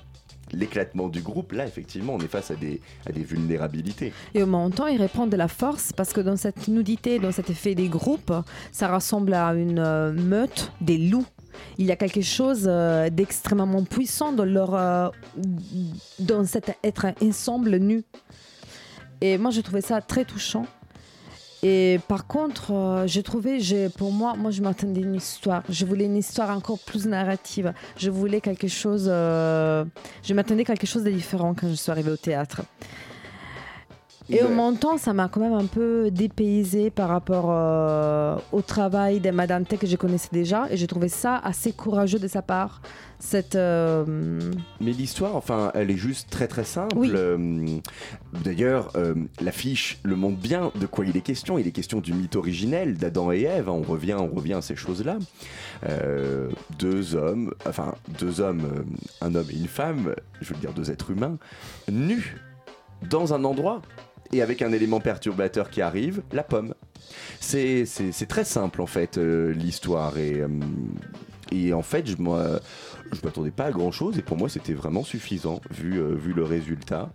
l'éclatement du groupe, là, effectivement, on est face à des, à des vulnérabilités. Et au même temps, il reprend de la force parce que dans cette nudité, dans cet effet des groupes, ça ressemble à une euh, meute des loups. Il y a quelque chose euh, d'extrêmement puissant dans leur euh, dans cet être ensemble nu. Et moi, j'ai trouvé ça très touchant. Et par contre, euh, j'ai trouvé, pour moi, moi, je m'attendais à une histoire. Je voulais une histoire encore plus narrative. Je voulais quelque chose. euh, je m'attendais à quelque chose de différent quand je suis arrivée au théâtre. Et au Ouais. même temps, ça m'a quand même un peu dépaysé par rapport euh, au travail de Madame T que je connaissais déjà. Et j'ai trouvé ça assez courageux de sa part. Cette. euh, Mais l'histoire, enfin, elle est juste très très simple. Oui. Euh, D'ailleurs, euh, l'affiche le montre bien de quoi il est question. Il est question du mythe originel d'Adam et Ève. hein. On revient, on revient à ces choses-là. Deux hommes, enfin deux hommes, un homme et une femme, je veux dire deux êtres humains, nus dans un endroit et avec un élément perturbateur qui arrive, la pomme. C'est très simple en fait euh, l'histoire et, euh, et en fait je je m'attendais pas à grand chose et pour moi c'était vraiment suffisant vu, euh, vu le résultat.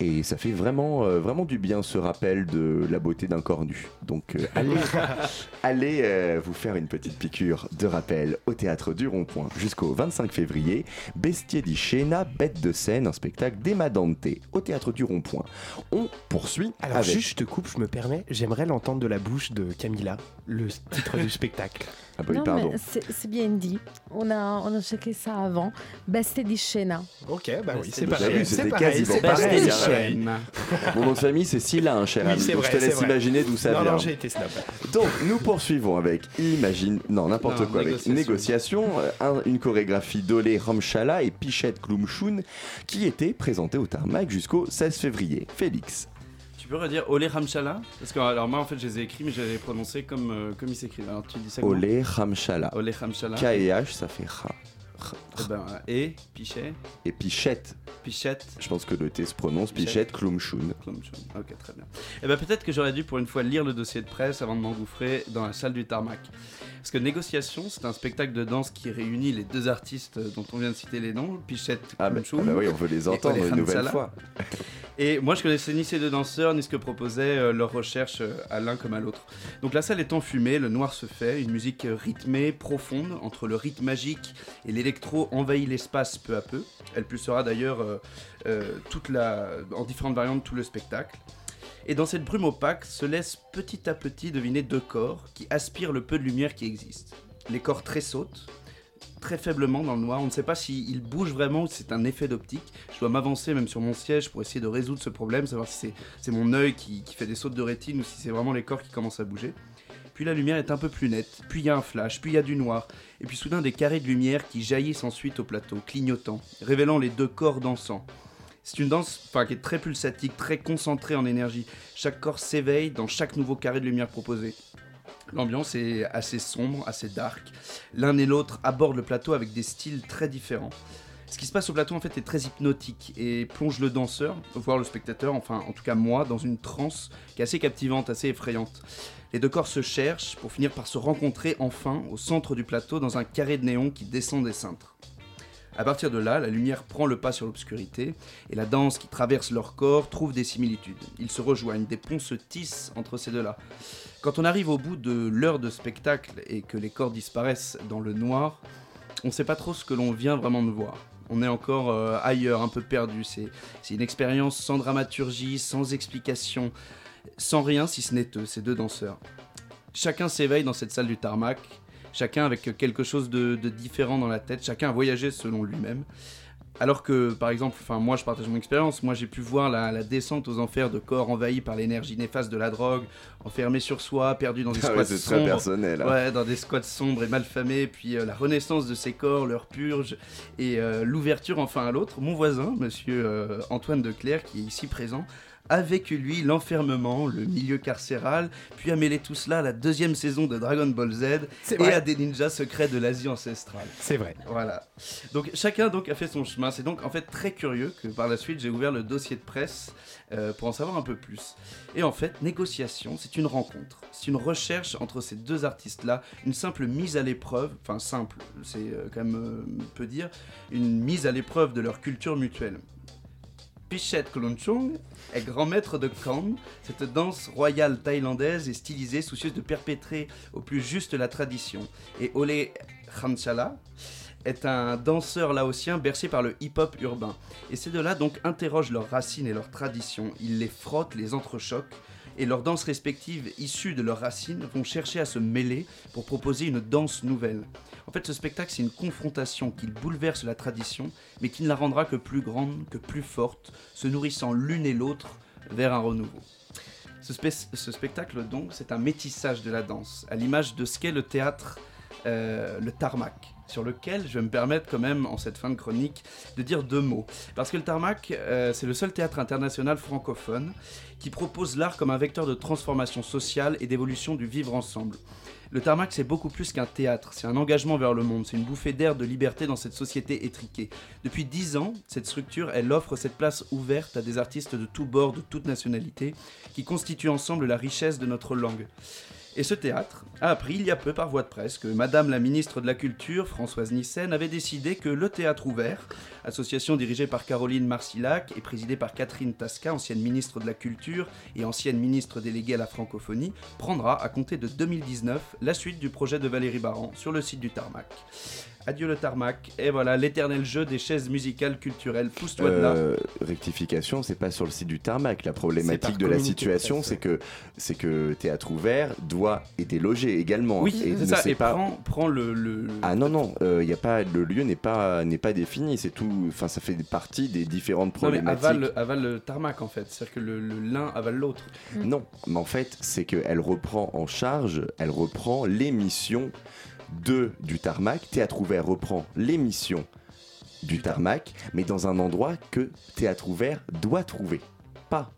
Et ça fait vraiment, euh, vraiment du bien ce rappel de la beauté d'un corps nu. Donc euh, allez, allez euh, vous faire une petite piqûre de rappel au théâtre du Rond-Point jusqu'au 25 février. Bestier di Scena, bête de scène, un spectacle d'Emma Dante au théâtre du Rond-Point. On poursuit Alors avec. juste, je te coupe, je me permets, j'aimerais l'entendre de la bouche de Camilla, le titre du spectacle. Ah bah oui, non, pardon. mais c'est c'est bien dit. On a, on a checké ça avant. Bestie di scena. Ok, bah oui, c'est Bah pareil. c'est pareil, Mon nom de famille, c'est Silla, un cher Oui, ami. Donc vrai, je te laisse imaginer d'où ça non, vient. Non, j'ai été snob. Donc, nous poursuivons avec Imagine, non, n'importe quoi, avec négociation. Négociation, un- une chorégraphie d'Olé Ramchala et Pichette Klumshun qui était présentée au tarmac jusqu'au 16 février. Félix. Tu peux redire Olé Ramchala? Parce que alors moi en fait je les ai écrits mais je les ai prononcés comme, euh, comme ils s'écrivent. Alors tu dis ça Olé Ramchala. Olé Ramchala. K et H, ça fait Ra. Eh ben, et Pichet Et Pichette. Pichette. Je pense que le T se prononce Pichette Klumshun. Ok, très bien. Et ben peut-être que j'aurais dû pour une fois lire le dossier de presse avant de m'engouffrer dans la salle du tarmac. Parce que Négociation, c'est un spectacle de danse qui réunit les deux artistes dont on vient de citer les noms, Pichette Ah bah, ah bah oui, on veut les entendre une nouvelle fois. Et moi, je connaissais ni ces deux danseurs, ni ce que proposaient euh, leurs recherches euh, à l'un comme à l'autre. Donc la salle est enfumée, le noir se fait, une musique rythmée, profonde, entre le rythme magique et l'électro envahit l'espace peu à peu. Elle pulsera d'ailleurs euh, euh, toute la, en différentes variantes tout le spectacle. Et dans cette brume opaque se laissent petit à petit deviner deux corps qui aspirent le peu de lumière qui existe. Les corps tressautent, très faiblement dans le noir. On ne sait pas s'il bouge vraiment ou si c'est un effet d'optique. Je dois m'avancer même sur mon siège pour essayer de résoudre ce problème, savoir si c'est- mon œil qui, qui fait des sautes de rétine ou si c'est vraiment les corps qui commencent à bouger. Puis la lumière est un peu plus nette, puis il y a un flash, puis il y a du noir, et puis soudain des carrés de lumière qui jaillissent ensuite au plateau, clignotant, révélant les deux corps dansant. C'est une danse qui est très pulsatique, très concentrée en énergie. Chaque corps s'éveille dans chaque nouveau carré de lumière proposé. L'ambiance est assez sombre, assez dark. L'un et l'autre abordent le plateau avec des styles très différents. Ce qui se passe au plateau en fait est très hypnotique et plonge le danseur, voire le spectateur, enfin en tout cas moi, dans une transe qui est assez captivante, assez effrayante. Les deux corps se cherchent pour finir par se rencontrer enfin au centre du plateau dans un carré de néon qui descend des cintres. À partir de là, la lumière prend le pas sur l'obscurité et la danse qui traverse leur corps trouve des similitudes. Ils se rejoignent, des ponts se tissent entre ces deux-là. Quand on arrive au bout de l'heure de spectacle et que les corps disparaissent dans le noir, on ne sait pas trop ce que l'on vient vraiment de voir. On est encore euh, ailleurs, un peu perdu. C'est une expérience sans dramaturgie, sans explication, sans rien si ce n'est eux, ces deux danseurs. Chacun s'éveille dans cette salle du tarmac, chacun avec quelque chose de, de différent dans la tête, chacun a voyagé selon lui-même. Alors que, par exemple, enfin moi je partage mon expérience, moi j'ai pu voir la, la descente aux enfers de corps envahis par l'énergie néfaste de la drogue, enfermés sur soi, perdus dans des Ah squats ouais, sombres. personnel, hein. Ouais, dans des squats sombres et malfamés, puis euh, la renaissance de ces corps, leur purge et euh, l'ouverture enfin à l'autre. Mon voisin, monsieur euh, Antoine Declerc, qui est ici présent, a vécu lui l'enfermement, le milieu carcéral, puis a mêlé tout cela à la deuxième saison de Dragon Ball Z et à des ninjas secrets de l'Asie ancestrale. C'est vrai. Voilà. Donc chacun donc a fait son chemin. C'est donc en fait très curieux que par la suite j'ai ouvert le dossier de presse euh, pour en savoir un peu plus. Et en fait, négociation, c'est une rencontre, c'est une recherche entre ces deux artistes-là, une simple mise à l'épreuve, enfin simple, c'est euh, quand même euh, peu dire, une mise à l'épreuve de leur culture mutuelle. Pichet Kolonchong est grand maître de Kang, cette danse royale thaïlandaise et stylisée, soucieuse de perpétrer au plus juste la tradition. Et Ole Khanchala est un danseur laotien bercé par le hip-hop urbain. Et ces deux-là donc interrogent leurs racines et leurs traditions, ils les frottent, les entrechoquent, et leurs danses respectives issues de leurs racines vont chercher à se mêler pour proposer une danse nouvelle. En fait, ce spectacle, c'est une confrontation qui bouleverse la tradition, mais qui ne la rendra que plus grande, que plus forte, se nourrissant l'une et l'autre vers un renouveau. Ce, spec- ce spectacle, donc, c'est un métissage de la danse, à l'image de ce qu'est le théâtre, euh, le tarmac, sur lequel je vais me permettre quand même, en cette fin de chronique, de dire deux mots. Parce que le tarmac, euh, c'est le seul théâtre international francophone qui propose l'art comme un vecteur de transformation sociale et d'évolution du vivre ensemble. Le tarmac, c'est beaucoup plus qu'un théâtre, c'est un engagement vers le monde, c'est une bouffée d'air de liberté dans cette société étriquée. Depuis dix ans, cette structure, elle offre cette place ouverte à des artistes de tous bords, de toute nationalité, qui constituent ensemble la richesse de notre langue. Et ce théâtre a appris il y a peu par voie de presse que Madame la ministre de la Culture, Françoise Nyssen, avait décidé que le Théâtre Ouvert, association dirigée par Caroline Marcillac et présidée par Catherine Tasca, ancienne ministre de la Culture et ancienne ministre déléguée à la francophonie, prendra à compter de 2019 la suite du projet de Valérie Baran sur le site du Tarmac. Adieu le Tarmac, et voilà l'éternel jeu des chaises musicales culturelles. Pousse-toi de là. Euh, rectification, c'est pas sur le site du tarmac. La problématique de la situation, c'est que c'est que Théâtre Ouvert doit et déloger également. Oui, et ne ça, et pas. prends le, Ah non non, euh, il y a pas le lieu n'est pas n'est pas défini. C'est tout. Enfin, ça fait partie des différentes Non mais problématiques. avale, avale le tarmac en fait, c'est-à-dire que l'un avale l'autre. Non, mais en fait, c'est qu'elle reprend en charge, elle reprend l'émission de du tarmac. Théâtre ouvert reprend l'émission du tarmac, mais dans un endroit que Théâtre ouvert doit trouver, pas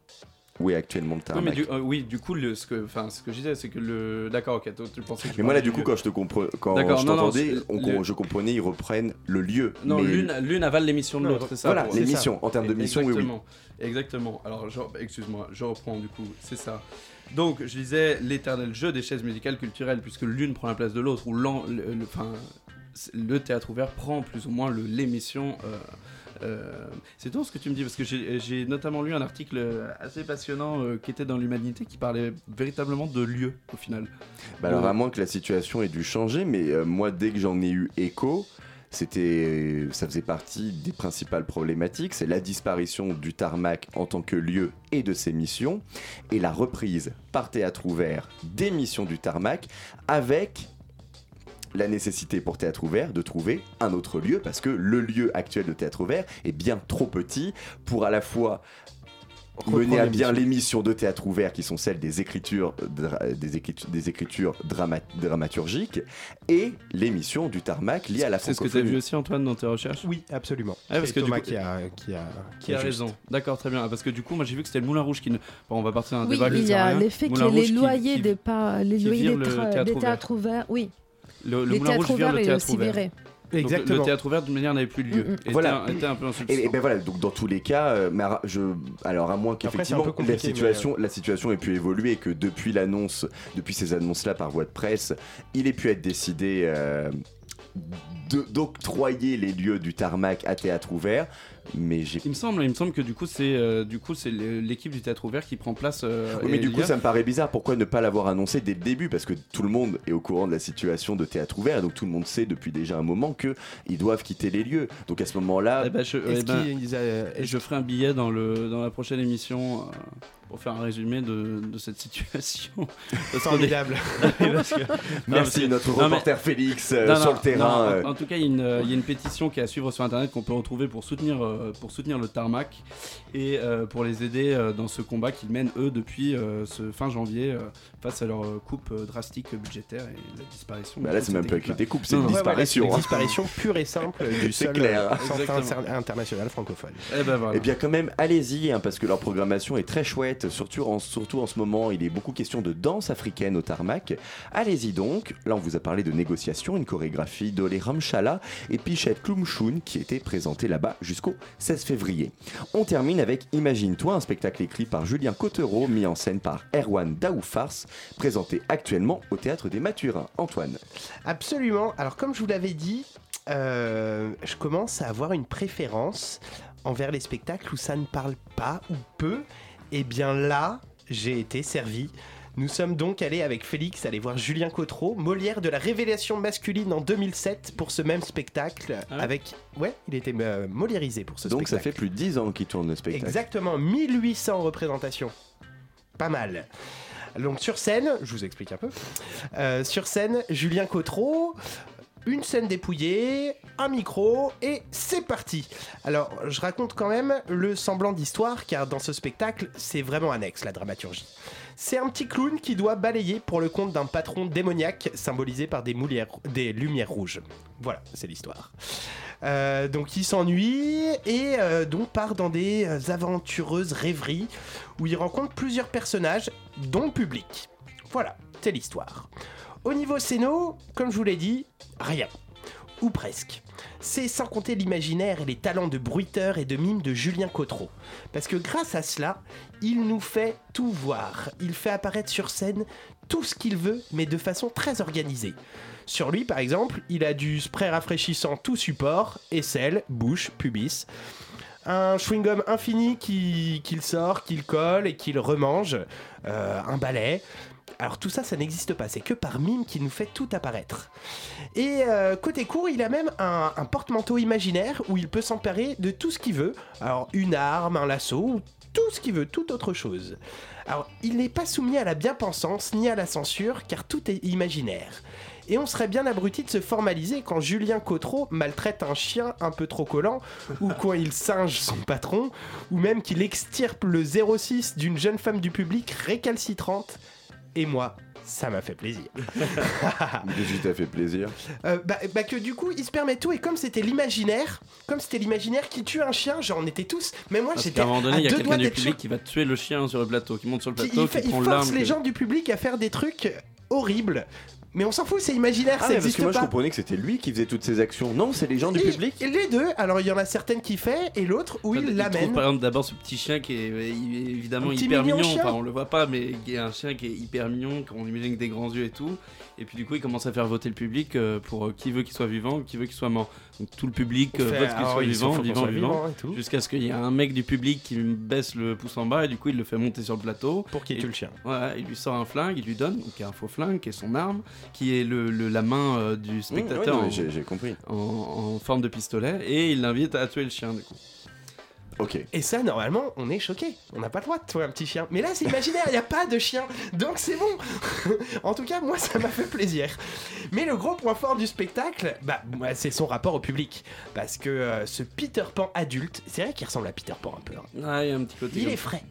où est actuellement le Oui, tarmac. mais du, euh, oui, du coup, le, ce, que, enfin, ce que je disais, c'est que le. D'accord, ok, toi, tu pensais que Mais moi là du coup lieu. quand je te compre- quand je t'entendais, le- je comprenais ils reprennent le lieu. Non, mais- l'une avale l'émission de l'autre, c'est ça Voilà, l'émission, en termes de mission, oui, oui. Exactement. Exactement. Alors, excuse-moi, je reprends du coup, c'est ça. Donc, je disais l'éternel jeu des chaises musicales culturelles, puisque l'une prend la place de l'autre, ou l'en- le, le- enfin, le théâtre ouvert prend plus ou moins l'émission. euh, euh, c'est tout ce que tu me dis, parce que j'ai notamment lu un article assez passionnant euh, qui était dans l'Humanité qui parlait véritablement de lieu au final. Bah alors à moins que la situation ait dû changer, mais moi dès que j'en ai eu écho, c'était, ça faisait partie des principales problématiques, c'est la disparition du tarmac en tant que lieu et de ses missions, et la reprise par théâtre ouvert des missions du tarmac avec la nécessité pour Théâtre Ouvert de trouver un autre lieu parce que le lieu actuel de Théâtre Ouvert est bien trop petit pour à la fois mener à bien l'émission. de théâtre ouvert qui sont celles des écritures, dra- des écritures, des écritures drama- dramaturgiques et l'émission du tarmac liée à la C'est ce que tu as vu aussi, Antoine, dans tes recherches? Oui, absolument. Ah, parce du coup- qui a, qui a, Qui a raison. D'accord, très bien. Parce que du coup, moi j'ai vu que c'était le Moulin Rouge qui ne. Bon, on va partir d'un Oui, débat. il y a l'effet que les loyers qui- des, pas, les loyers des, le ouvert. théâtres ouverts, oui. Le, le Les Moulin Rouge vire le théâtre aussi ouvert. Viré. Donc, le- Exactement. Le théâtre ouvert, de toute manière, n'avait plus lieu. Mm, mm. Était Voilà. un- Était un peu un Et, et ben voilà, donc dans tous les cas, euh, mais alors, je, alors à moins qu'effectivement la situation, la situation ait pu évoluer et que depuis l'annonce, depuis ces annonces-là par voie de presse, il ait pu être décidé euh, d'octroyer les lieux du tarmac à théâtre ouvert, mais j'ai. Il me semble, il me semble que du coup c'est euh, du coup c'est l'équipe du théâtre ouvert qui prend place. euh, Oui, mais du coup, ça me paraît bizarre. Pourquoi ne pas l'avoir annoncé dès le début? Parce que tout le monde est au courant de la situation de théâtre ouvert, et donc tout le monde sait depuis déjà un moment que ils doivent quitter les lieux. Donc à ce moment-là, Eh ben, je, eh ben, a- je ferai un billet dans, le, dans la prochaine émission euh, pour faire un résumé de, de cette situation. Formidable. Parce que- non, parce merci que- notre non, mais- reporter Félix euh, Non, sur le terrain. non, euh, en, en tout cas, il y, a une, euh, il y a une pétition qui est à suivre sur internet qu'on peut retrouver pour soutenir, euh, pour soutenir le tarmac et euh, pour les aider dans ce combat qu'ils mènent eux depuis euh, ce fin janvier face à leur coupe drastique budgétaire et la disparition. Bah là, c'est même pas que des coupes, c'est une. Ouais, c'est disparition. une hein. disparition pure et simple du C'est seul clair. euh, centre international francophone. Eh ben voilà. Eh bien quand même, allez-y, hein, parce que leur programmation est très chouette, surtout en, ce moment, il est beaucoup question de danse africaine au tarmac. Allez-y donc, là on vous a parlé de négociation, une chorégraphie d'Ole Ramchala et Pichet Klumshun qui était présenté là-bas jusqu'au 16 février. On termine avec Imagine-toi, un spectacle écrit par Julien Cottereau, mis en scène par Erwan Daoufars, présenté actuellement au Théâtre des Mathurins. Antoine. Absolument. Alors comme je vous l'avais dit, euh, je commence à avoir une préférence envers les spectacles où ça ne parle pas ou peu. Et bien là, j'ai été servi. Nous sommes donc allés avec Félix aller voir Julien Cottereau, Molière de la révélation masculine en 2007 pour ce même spectacle. Ah ouais avec ouais, il était euh, moliérisé pour ce donc ça spectacle. fait plus de 10 ans qu'il tourne le spectacle. Exactement, 1800 représentations. Pas mal. Donc sur scène, je vous explique un peu. Euh, sur scène, Julien Cottereau, une scène dépouillée, un micro et c'est parti. Alors je raconte quand même le semblant d'histoire car dans ce spectacle, c'est vraiment annexe la dramaturgie. C'est un petit clown qui doit balayer pour le compte d'un patron démoniaque symbolisé par des, lumières rouges. Voilà, c'est l'histoire. Euh, donc il s'ennuie et euh, donc part dans des aventureuses rêveries où il rencontre plusieurs personnages, dont le public. Voilà, c'est l'histoire. Au niveau scéno, comme je vous l'ai dit, rien. Ou presque. C'est sans compter l'imaginaire et les talents de bruiteur et de mime de Julien Cottereau. Parce que grâce à cela, il nous fait tout voir. Il fait apparaître sur scène tout ce qu'il veut, mais de façon très organisée. Sur lui, par exemple, il a du spray rafraîchissant tout support, aisselle, bouche, pubis. Un chewing-gum infini qui- qu'il sort, qu'il colle et qu'il remange. Euh, un balai. Alors tout ça, ça n'existe pas. C'est que par mime qu'il nous fait tout apparaître. Et euh, côté court, il a même un, porte-manteau imaginaire où il peut s'emparer de tout ce qu'il veut. Alors une arme, un lasso, ou tout ce qu'il veut, toute autre chose. Alors il n'est pas soumis à la bien-pensance ni à la censure, car tout est imaginaire. Et on serait bien abruti de se formaliser quand Julien Cottereau maltraite un chien un peu trop collant, ou quand il singe son patron, ou même qu'il extirpe le 06 d'une jeune femme du public récalcitrante. Et moi, ça m'a fait plaisir. Qu'est-ce qui t'a fait plaisir? Euh, bah, bah que du coup il se permet tout et comme c'était l'imaginaire, comme c'était l'imaginaire qui tue un chien, j'en étais tous. Mais moi j'étais qu'à un moment donné, à il y a quelqu'un du public qui va tuer le chien sur le plateau, qui monte sur le Qui- plateau, il, fait- qui il prend force les que- gens du public à faire des trucs horribles. Mais on s'en fout, c'est imaginaire, Ah, ça parce que moi je comprenais que c'était lui qui faisait toutes ces actions. Non, c'est les gens du Et- public. et les deux, alors il y en a certaines qui fait et l'autre où il trouve, l'amène. par exemple d'abord ce petit chien qui est euh, il évidemment hyper mignon mignon, chien. enfin on le voit pas mais qui est un chien qui est hyper mignon, qu'on imagine avec des grands yeux et tout. Et puis du coup il commence à faire voter le public euh, pour euh, qui veut qu'il soit vivant, qui veut qu'il soit mort. Donc tout le public euh, Fait, vote qu'il soit vivant, vivant, vivant, vivant et tout. jusqu'à ce qu'il y ait un mec du public qui baisse le pouce en bas et du coup il le fait monter sur le plateau. Pour qu'il tue le chien. Ouais, il lui sort un flingue, il lui donne, donc il y a un faux flingue qui est son arme, qui est le, le- la main euh, du spectateur ouais, non, mais en- j'ai- j'ai compris. En, en forme de pistolet, et il l'invite à tuer le chien du coup. Ok. Et ça, normalement, on est choqué. On n'a pas le droit de trouver un petit chien. Mais là, c'est imaginaire, il n'y a pas de chien. Donc c'est bon. en tout cas, moi, ça m'a fait plaisir. Mais le gros point fort du spectacle, bah, c'est son rapport au public. Parce que euh, ce Peter Pan adulte, c'est vrai qu'il ressemble à Peter Pan un peu. hein. Ah, il y a un petit côté. Il est frais.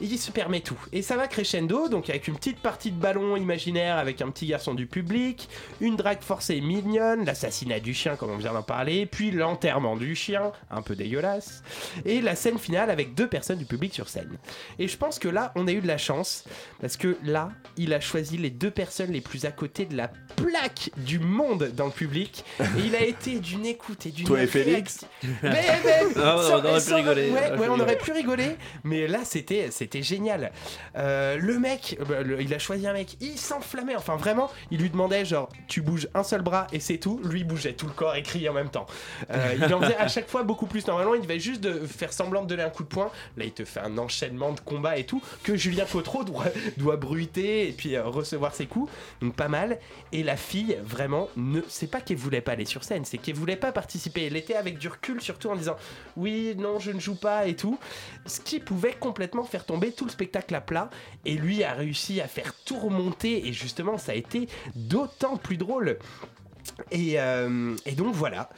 Il se permet tout. Et ça va crescendo, donc avec une petite partie de ballon imaginaire avec un petit garçon du public, une drague forcée mignonne, l'assassinat du chien comme on vient d'en parler, puis l'enterrement du chien, un peu dégueulasse, et la scène finale avec deux personnes du public sur scène. Et je pense que là, on a eu de la chance, parce que là, il a choisi les deux personnes les plus à côté de la plaque du monde dans le public, et il a été d'une écoute et d'une Toi et Félix réaction- Mais, mais, Ah, on sans- aurait pu rigoler. Ouais, Ah, ouais, on aurait pu rigoler, mais là c'était c'était génial. Euh, le mec, euh, bah, le- il a choisi un mec, il s'enflammait. Enfin vraiment, il lui demandait genre tu bouges un seul bras et c'est tout. Lui il bougeait tout le corps et criait en même temps. Euh, il en faisait à chaque fois beaucoup plus. Normalement, il devait juste de faire semblant de donner un coup de poing. Là, il te fait un enchaînement de combats et tout que Julien Cotreau doit doit bruiter et puis euh, recevoir ses coups. Donc pas mal. Et la fille vraiment ne, c'est pas qu'elle voulait pas aller sur scène, c'est qu'elle voulait pas participer. Elle était avec du recul surtout en disant oui non je ne joue pas et tout ce qui pouvait complètement faire tomber tout le spectacle à plat et lui a réussi à faire tout remonter et justement ça a été d'autant plus drôle et, euh, et donc voilà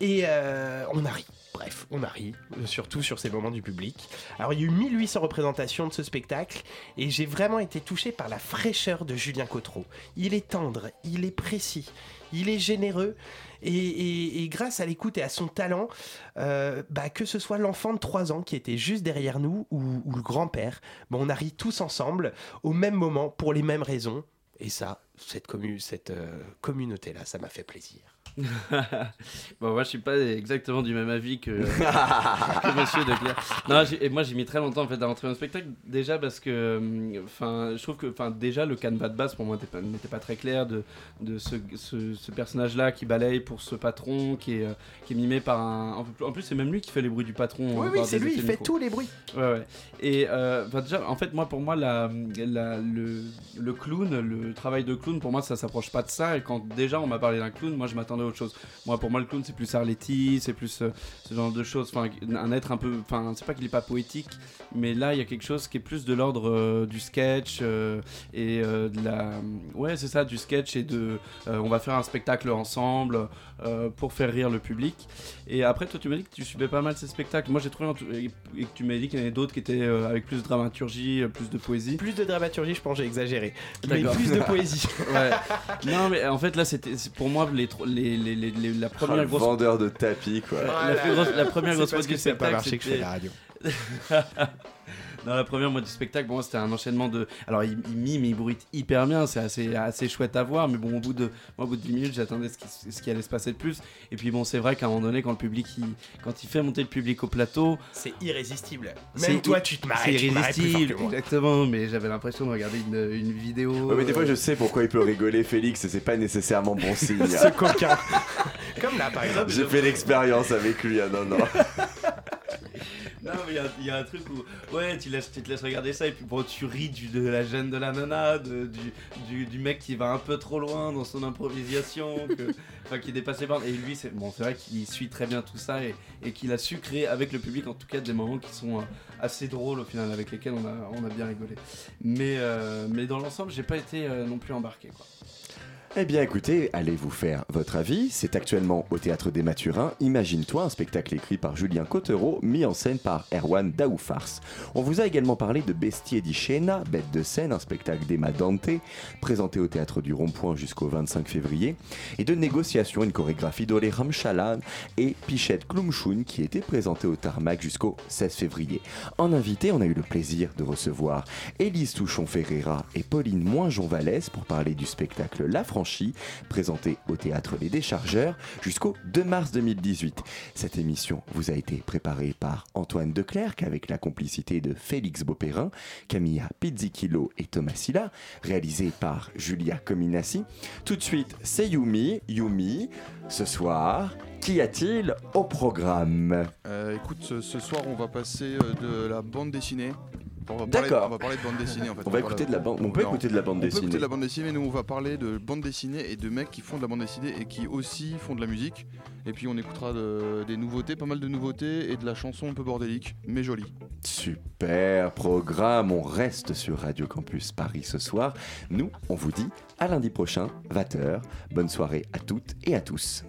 et euh, on a ri Bref, on a euh, surtout sur ces moments du public. Alors, il y a eu 1800 représentations de ce spectacle, et j'ai vraiment été touché par la fraîcheur de Julien Cotreau. Il est tendre, il est précis, il est généreux, et, grâce à l'écoute et à son talent, euh, bah, que ce soit l'enfant de 3 ans qui était juste derrière nous, ou, le grand-père, bah, on a tous ensemble, au même moment, pour les mêmes raisons. Et ça, cette euh, communauté-là, ça m'a fait plaisir. bon, moi, je suis pas exactement du même avis que, que Monsieur de Claire. Non, et moi, j'ai mis très longtemps en fait à rentrer dans le spectacle. Déjà parce que, hum, enfin, je trouve que, enfin, déjà le canevas de base pour moi n'était pas, très clair de, de ce, ce, ce personnage-là qui balaye pour ce patron qui est, euh, qui est mimé par un. En plus- c'est même lui qui fait les bruits du patron. Oui, hein, oui, c'est lui, il fait micro. tous les bruits. Ouais, ouais. Et euh, déjà, en fait, moi, pour moi, la, la- le, le clown, le travail de clown, pour moi, ça s'approche pas de ça. Et quand déjà on m'a parlé d'un clown, moi, je m'attendais autre chose. Moi, pour moi, le clown, c'est plus Arletty, c'est plus euh, ce genre de choses. Enfin, un être un peu. Enfin, c'est pas qu'il est pas poétique, mais là, il y a quelque chose qui est plus de l'ordre euh, du sketch euh, et de la. Ouais, c'est ça, du sketch et de. on va faire un spectacle ensemble euh, pour faire rire le public. Et après, toi, tu m'as dit que tu suivais pas mal ces spectacles. Moi, j'ai trouvé et que tu m'as dit qu'il y en avait d'autres qui étaient euh, avec plus de dramaturgie, euh, plus de poésie. Plus de dramaturgie, je pense, j'ai exagéré. Mais plus de poésie. ouais. Non, mais en fait, là, c'était c'est pour moi les, les, les, les- les- la Oh, première le grosse. vendeur de tapis, quoi. la, plus grosse- la première C'est grosse que a pas marché que je fais la radio. Non, la première mode du spectacle, bon, c'était un enchaînement de. Alors, il, il mime, il bruite hyper bien, c'est assez, assez chouette à voir, mais bon, au bout de, moi, au bout de 10 minutes, j'attendais ce qui, ce qui allait se passer de plus. Et puis, bon, c'est vrai qu'à un moment donné, quand le public, il- quand il fait monter le public au plateau. C'est irrésistible. Même toi, i- tu te marrais, C'est plus irrésistible, que moi. exactement, mais j'avais l'impression de regarder une, une vidéo. Ouais, mais des fois, euh, je sais pourquoi il peut rigoler, Félix, et c'est pas nécessairement bon signe. Ce coquin. Comme là, par exemple. J'ai fait l'expérience avec lui, ah non, non. Non, mais il y a- un truc où, ouais, tu, te laisses regarder ça et puis bon, tu ris de la gêne de la nana, du, mec qui va un peu trop loin dans son improvisation, qui dépasse les bornes. Et lui, c'est bon, c'est vrai qu'il suit très bien tout ça et, et qu'il a su créer avec le public, en tout cas, des moments qui sont euh, assez drôles au final, avec lesquels on a, bien rigolé. Mais, euh, mais dans l'ensemble, j'ai pas été euh, non plus embarqué, quoi. Eh bien écoutez, allez vous faire votre avis. C'est actuellement au Théâtre des Mathurins. Imagine-toi un spectacle écrit par Julien Cottereau, mis en scène par Erwan Daoufars. On vous a également parlé de Bestie di Bête de scène, un spectacle d'Emma Dante, présenté au Théâtre du Rond-Point jusqu'au 25 février, et de Négociation, une chorégraphie d'Ole Ramchalan et Pichette Klumschun, qui était présenté au Tarmac jusqu'au 16 février. En invité, on a eu le plaisir de recevoir Élise Touchon-Ferreira et Pauline Moinjon-Vallès pour parler du spectacle La Franchise, présenté au Théâtre Les Déchargeurs jusqu'au 2 mars 2018. Cette émission vous a été préparée par Antoine Declercq avec la complicité de Félix Beaupérin, Camilla Pizzichillo et Thomas Silla, réalisée par Julia Cominassi. Tout de suite, c'est Yumi. Yumi, ce soir, qu'y a-t-il au programme? Euh, écoute, ce, ce soir, on va passer euh, de la bande dessinée on va, parler, on va parler de bande dessinée en fait. On, va écouter de la bande. On peut écouter de la bande dessinée. On peut écouter de la bande dessinée, mais nous on va parler de bande dessinée et de mecs qui font de la bande dessinée et qui aussi font de la musique. Et puis on écoutera des nouveautés, pas mal de nouveautés et de la chanson un peu bordélique, mais jolie. Super programme. On reste sur Radio Campus Paris ce soir. Nous, on vous dit à lundi prochain, 20h. Bonne soirée à toutes et à tous.